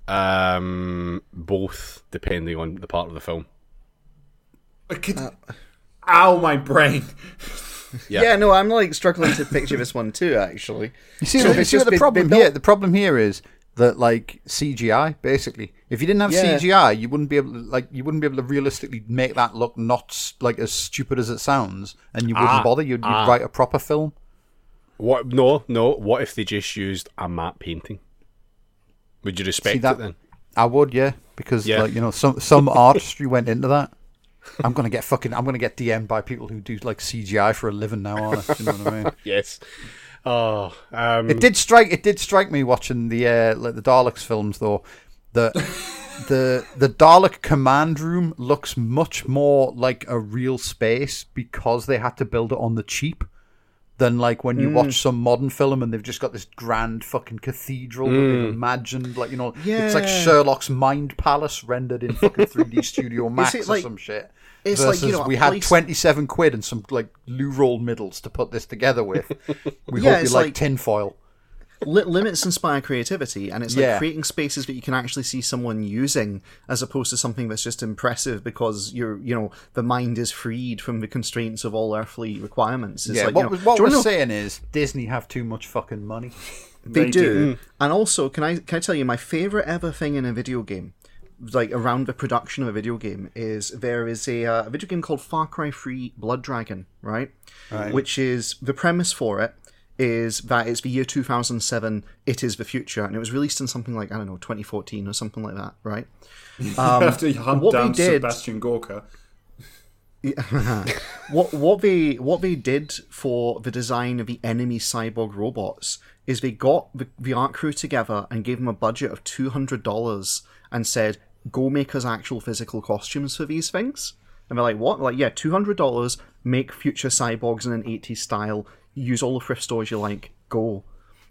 Um, both depending on the part of the film. I could- Ow, my brain! Yeah. Yeah. no, I'm like struggling to picture this one too. Actually, You see, So the, see just the problem been here. The problem here is that like CGI, basically. If you didn't have Yeah. CGI, you wouldn't be able to like you wouldn't be able to realistically make that look not like as stupid as it sounds, and you wouldn't Ah, bother. You'd, you'd ah. write a proper film. What? No, no. What if they just used a matte painting? Would you respect See that? it then? I would, yeah, because Yeah. like you know some some artistry went into that. I'm gonna get fucking. I'm gonna get DM'd by people who do like CGI for a living now. Aren't I? Do you know what I mean? Yes. Oh, um, It did strike. It did strike me watching the uh, like the Daleks films though. that the the Dalek command room looks much more like a real space because they had to build it on the cheap. Than like when you watch some modern film and they've just got this grand fucking cathedral that they've imagined, like you know, it's like Sherlock's mind palace rendered in fucking 3D Studio Max or like- some shit. it's like, Versus you know, we had place- 27 quid and some like loo roll middles to put this together with. We Yeah, hope you like, like- tinfoil. Li- limits inspire creativity, and it's like Yeah. creating spaces that you can actually see someone using, as opposed to something that's just impressive because you're, you know, the mind is freed from the constraints of all earthly requirements. It's Yeah, like, what, you know, what we're know- saying is Disney have too much fucking money. They, They do. And also, can I can I tell you my favorite ever thing in a video game, like around the production of a video game, is there is a, uh, a video game called Far Cry Free Blood Dragon, right? Right. Which is the premise for it is that it's the year 2007 it is the future and it was released in something like i don't know 2014 or something like that right um, you have to hunt what they down did- Sebastian Gorka. what what they what they did for the design of the enemy cyborg robots is they got the, the art crew together and gave them a budget of two hundred dollars and said, "Go make us actual physical costumes for these things." And they're like, "What? Like, yeah, two hundred dollars, make future cyborgs in an '80s style, use all the thrift stores you like, go."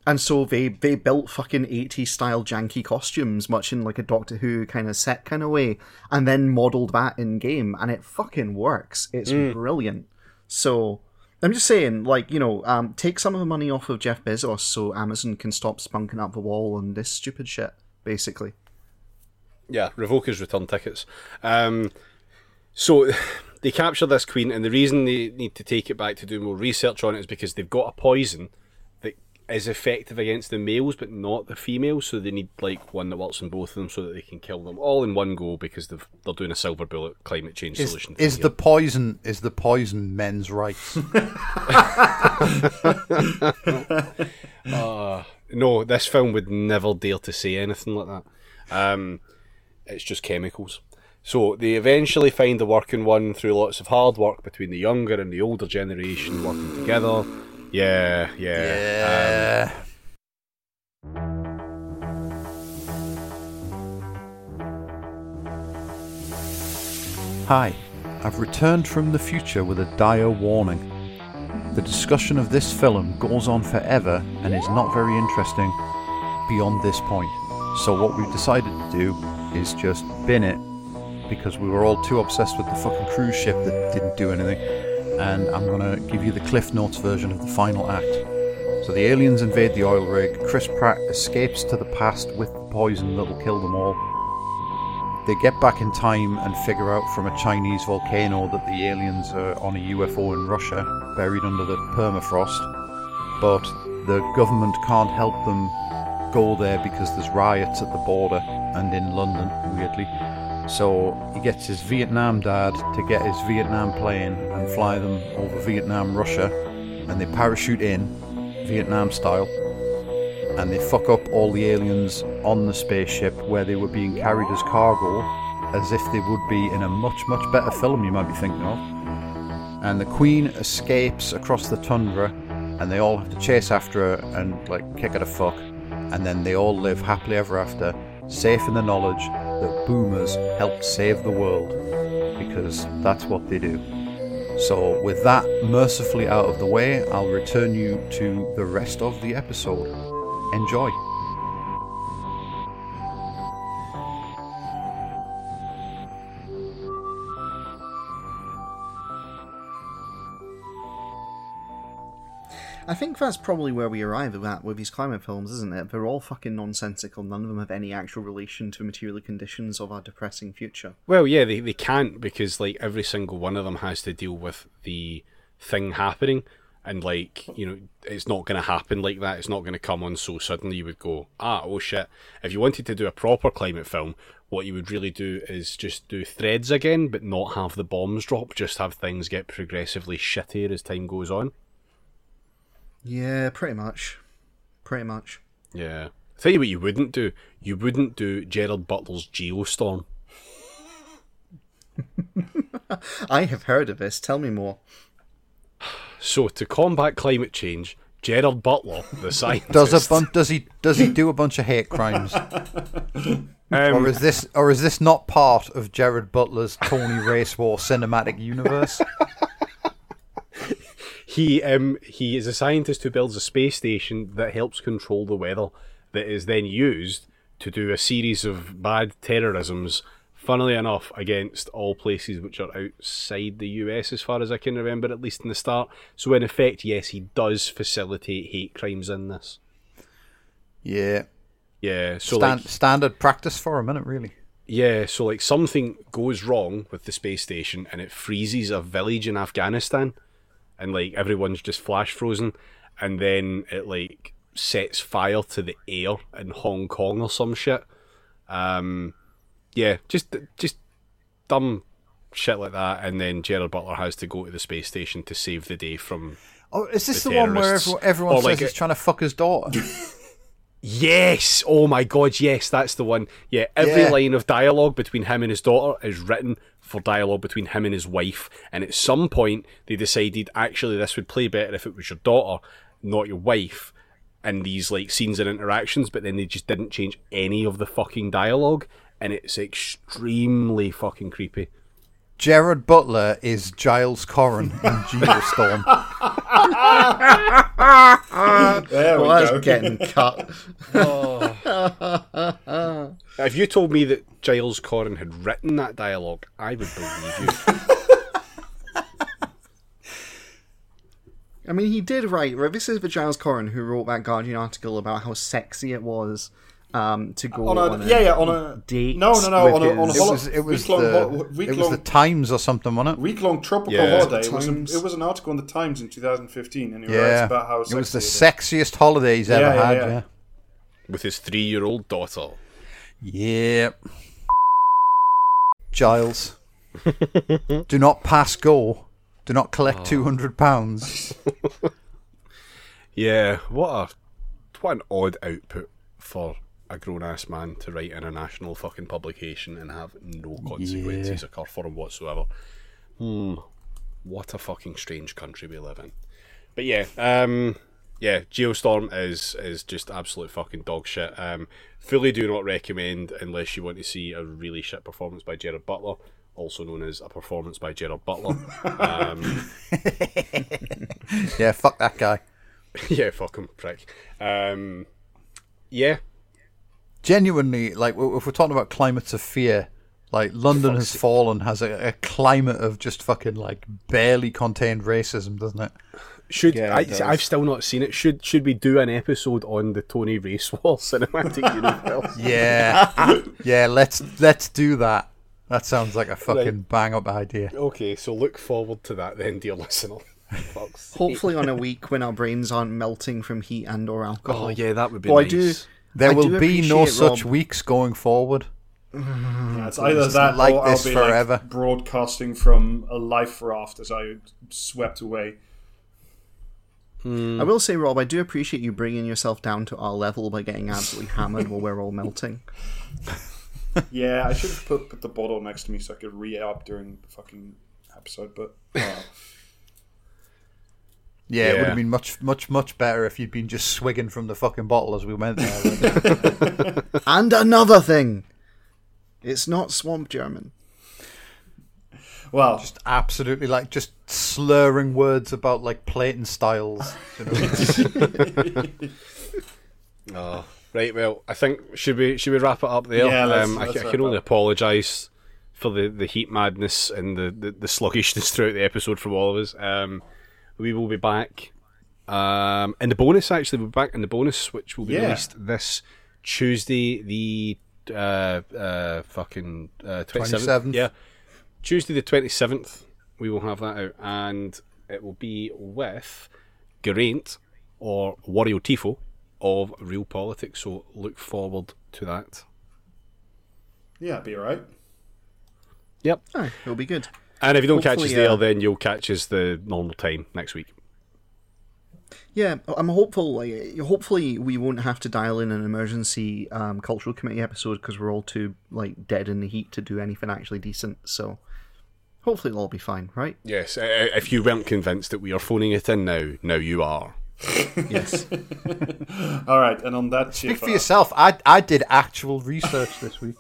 And so they they built fucking 80s style janky costumes, much in like a Doctor Who kind of set kind of way, and then modeled that in game, and it fucking works. It's brilliant. So I'm just saying, like you know, um, take some of the money off of Jeff Bezos so Amazon can stop spunking up the wall and this stupid shit, basically. Yeah, revoke his return tickets. Um, so they capture this queen, and the reason they need to take it back to do more research on it is because they've got a poison that is effective against the males, but not the females. So they need like one that works on both of them, so that they can kill them all in one go because they've, they're doing a silver bullet climate change Is, solution. is the here. poison is the poison men's rights? no? This film would never dare to say anything like that. Um, it's just chemicals. So they eventually find the working one through lots of hard work between the younger and the older generation working together. Yeah, yeah. Yeah. Um, Hi, I've returned from the future with a dire warning. The discussion of this film goes on forever and is not very interesting beyond this point. So, what we've decided to do is just bin it because we were all too obsessed with the fucking cruise ship that didn't do anything. And I'm gonna give you the Cliff Notes version of the final act. So the aliens invade the oil rig. Chris Pratt escapes to the past with the poison that'll kill them all. They get back in time and figure out from a Chinese volcano that the aliens are on a UFO in Russia, buried under the permafrost. But the government can't help them go there because there's riots at the border and in London, weirdly. So he gets his Vietnam dad to get his Vietnam plane and fly them over Vietnam, Russia, and they parachute in, Vietnam style, and they fuck up all the aliens on the spaceship where they were being carried as cargo, as if they would be in a much, much better film you might be thinking of. And the Queen escapes across the tundra, and they all have to chase after her and like kick her to fuck, and then they all live happily ever after, safe in the knowledge that boomers helped save the world, because that's what they do. So, with that mercifully out of the way, I'll return you to the rest of the episode. Enjoy. I think that's probably where we arrive at with these climate films, isn't it? They're all fucking nonsensical. None of them have any actual relation to material conditions of our depressing future. Well, yeah, they, they can't because like every single one of them has to deal with the thing happening, and like you know, it's not going to happen like that. It's not going to come on so suddenly. You would go, ah, oh shit. If you wanted to do a proper climate film, what you would really do is just do threads again, but not have the bombs drop. Just have things get progressively shittier as time goes on. Yeah, pretty much. Pretty much. Yeah. i Tell you what, you wouldn't do. You wouldn't do Gerard Butler's Geostorm. I have heard of this. Tell me more. So to combat climate change, Gerard Butler, the scientist, Does a bun- does he does he do a bunch of hate crimes, um, or is this or is this not part of Gerard Butler's Tony Race War cinematic universe? He um he is a scientist who builds a space station that helps control the weather that is then used to do a series of bad terrorisms funnily enough against all places which are outside the US as far as I can remember at least in the start so in effect yes he does facilitate hate crimes in this Yeah. yeah so Stan- like standard practice for a minute, really. yeah so like something goes wrong with the space station and it freezes a village in Afghanistan and like everyone's just flash frozen and then it like sets fire to the air in Hong Kong or some shit. Um yeah, just just dumb shit like that and then Gerard Butler has to go to the space station to save the day from Oh, is this The the, one where everyone, everyone Or says like he's a- trying to fuck his daughter? Yes! Oh my god, yes, that's the one. Yeah, every Yeah. line of dialogue between him and his daughter is written for dialogue between him and his wife. And at some point, they decided actually this would play better if it was your daughter, not your wife, and these like scenes and interactions, but then they just didn't change any of the fucking dialogue. And it's extremely fucking creepy. Gerard Butler is Giles Coren in Geostorm. There we Well, that's go. getting cut. If you told me that Giles Coren had written that dialogue, I would believe you. I mean, he did write. This is the Giles Coren who wrote that Guardian article about how sexy it was um, to go on on, a, yeah, yeah, on a date No, no, no, on a, on a his- It was, it was week-long, the, ho- it was week-long, the Times or something, wasn't it? week-long tropical Yeah. holiday. It was, a, it was an article in the Times in 2015, and he writes about how it was the sexy sexiest holiday he's ever Yeah, yeah, had. yeah. Yeah, With his three year old daughter. yeah. Giles, do not pass go. Do not collect two hundred pounds. Yeah, what a what an odd output for a grown ass man to write in a national fucking publication and have no consequences occur for him whatsoever. Hmm. What a fucking strange country we live in. But yeah, um yeah, Geostorm is is just absolute fucking dog shit. Um fully do not recommend unless you want to see a really shit performance by Gerard Butler, also known as a performance by Gerard Butler. um Yeah, fuck that guy. yeah, fuck him, prick. Um yeah, Genuinely, like if we're talking about climates of fear, like London has fallen has a, a climate of just fucking like barely contained racism, doesn't it? Should Yeah, I, it does. I've still not seen it. Should should we do an episode on the Tony Racewall cinematic universe? Yeah, yeah. Let's let's do that. That sounds like a fucking bang up idea. Okay, so look forward to that then, dear listener. Fuck's Hopefully, on a week when our brains aren't melting from heat and or oh, alcohol. Oh yeah, that would be Well, I do. There I will be no appreciate, such Rob- weeks going forward. Yeah, it's either that like or this I'll be forever. like broadcasting from a life raft as I swept away. I will say, Rob, I do appreciate you bringing yourself down to our level by getting absolutely hammered while we're all melting. Yeah, I should have put, put the bottle next to me so I could re up during the fucking episode, but uh, Yeah, it would have been much, much, much better if you'd been just swigging from the fucking bottle as we went there. And another thing, it's not swamp German. well, just Absolutely, like just slurring words about like plating styles. You know? Oh, right. Well, I think should we should we wrap it up there? Yeah, let's- um, I, let's ca- I wrap can only apologise for the, the heat madness and the, the, the sluggishness throughout the episode from all of us. Um, we will be back um, in the bonus. Actually, we'll be back in the bonus, which will be Yeah. released this Tuesday, the uh, uh, fucking twenty seventh. 27th. Yeah, Tuesday the twenty seventh. We will have that out, and it will be with Geraint or Wario Tifo of Real Politics. So look forward to that. yeah, be alright. Yep. Oh, it'll be good. And if you don't catch us Hopefully, there, uh, then you'll catch us the normal time next week. Yeah, I'm hopeful. Like, hopefully, we won't have to dial in an emergency um, cultural committee episode because we're all too like dead in the heat to do anything actually decent. So, hopefully, it'll all be fine, right? Yes. Uh, if you weren't convinced that we are phoning it in now, now you are. Yes. Alright, and on that Speak for cheerful- yourself. I I did actual research this week.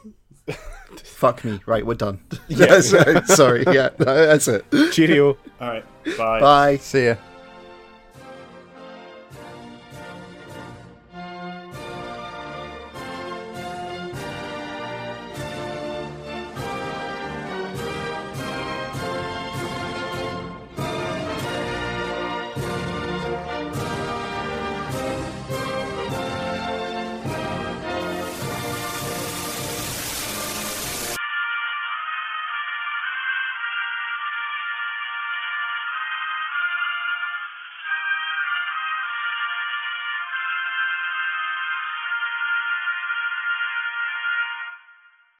Fuck me. Right, we're done. Yes, sorry. Yeah, that's it. Cheerio. Alright, bye. Bye. See ya.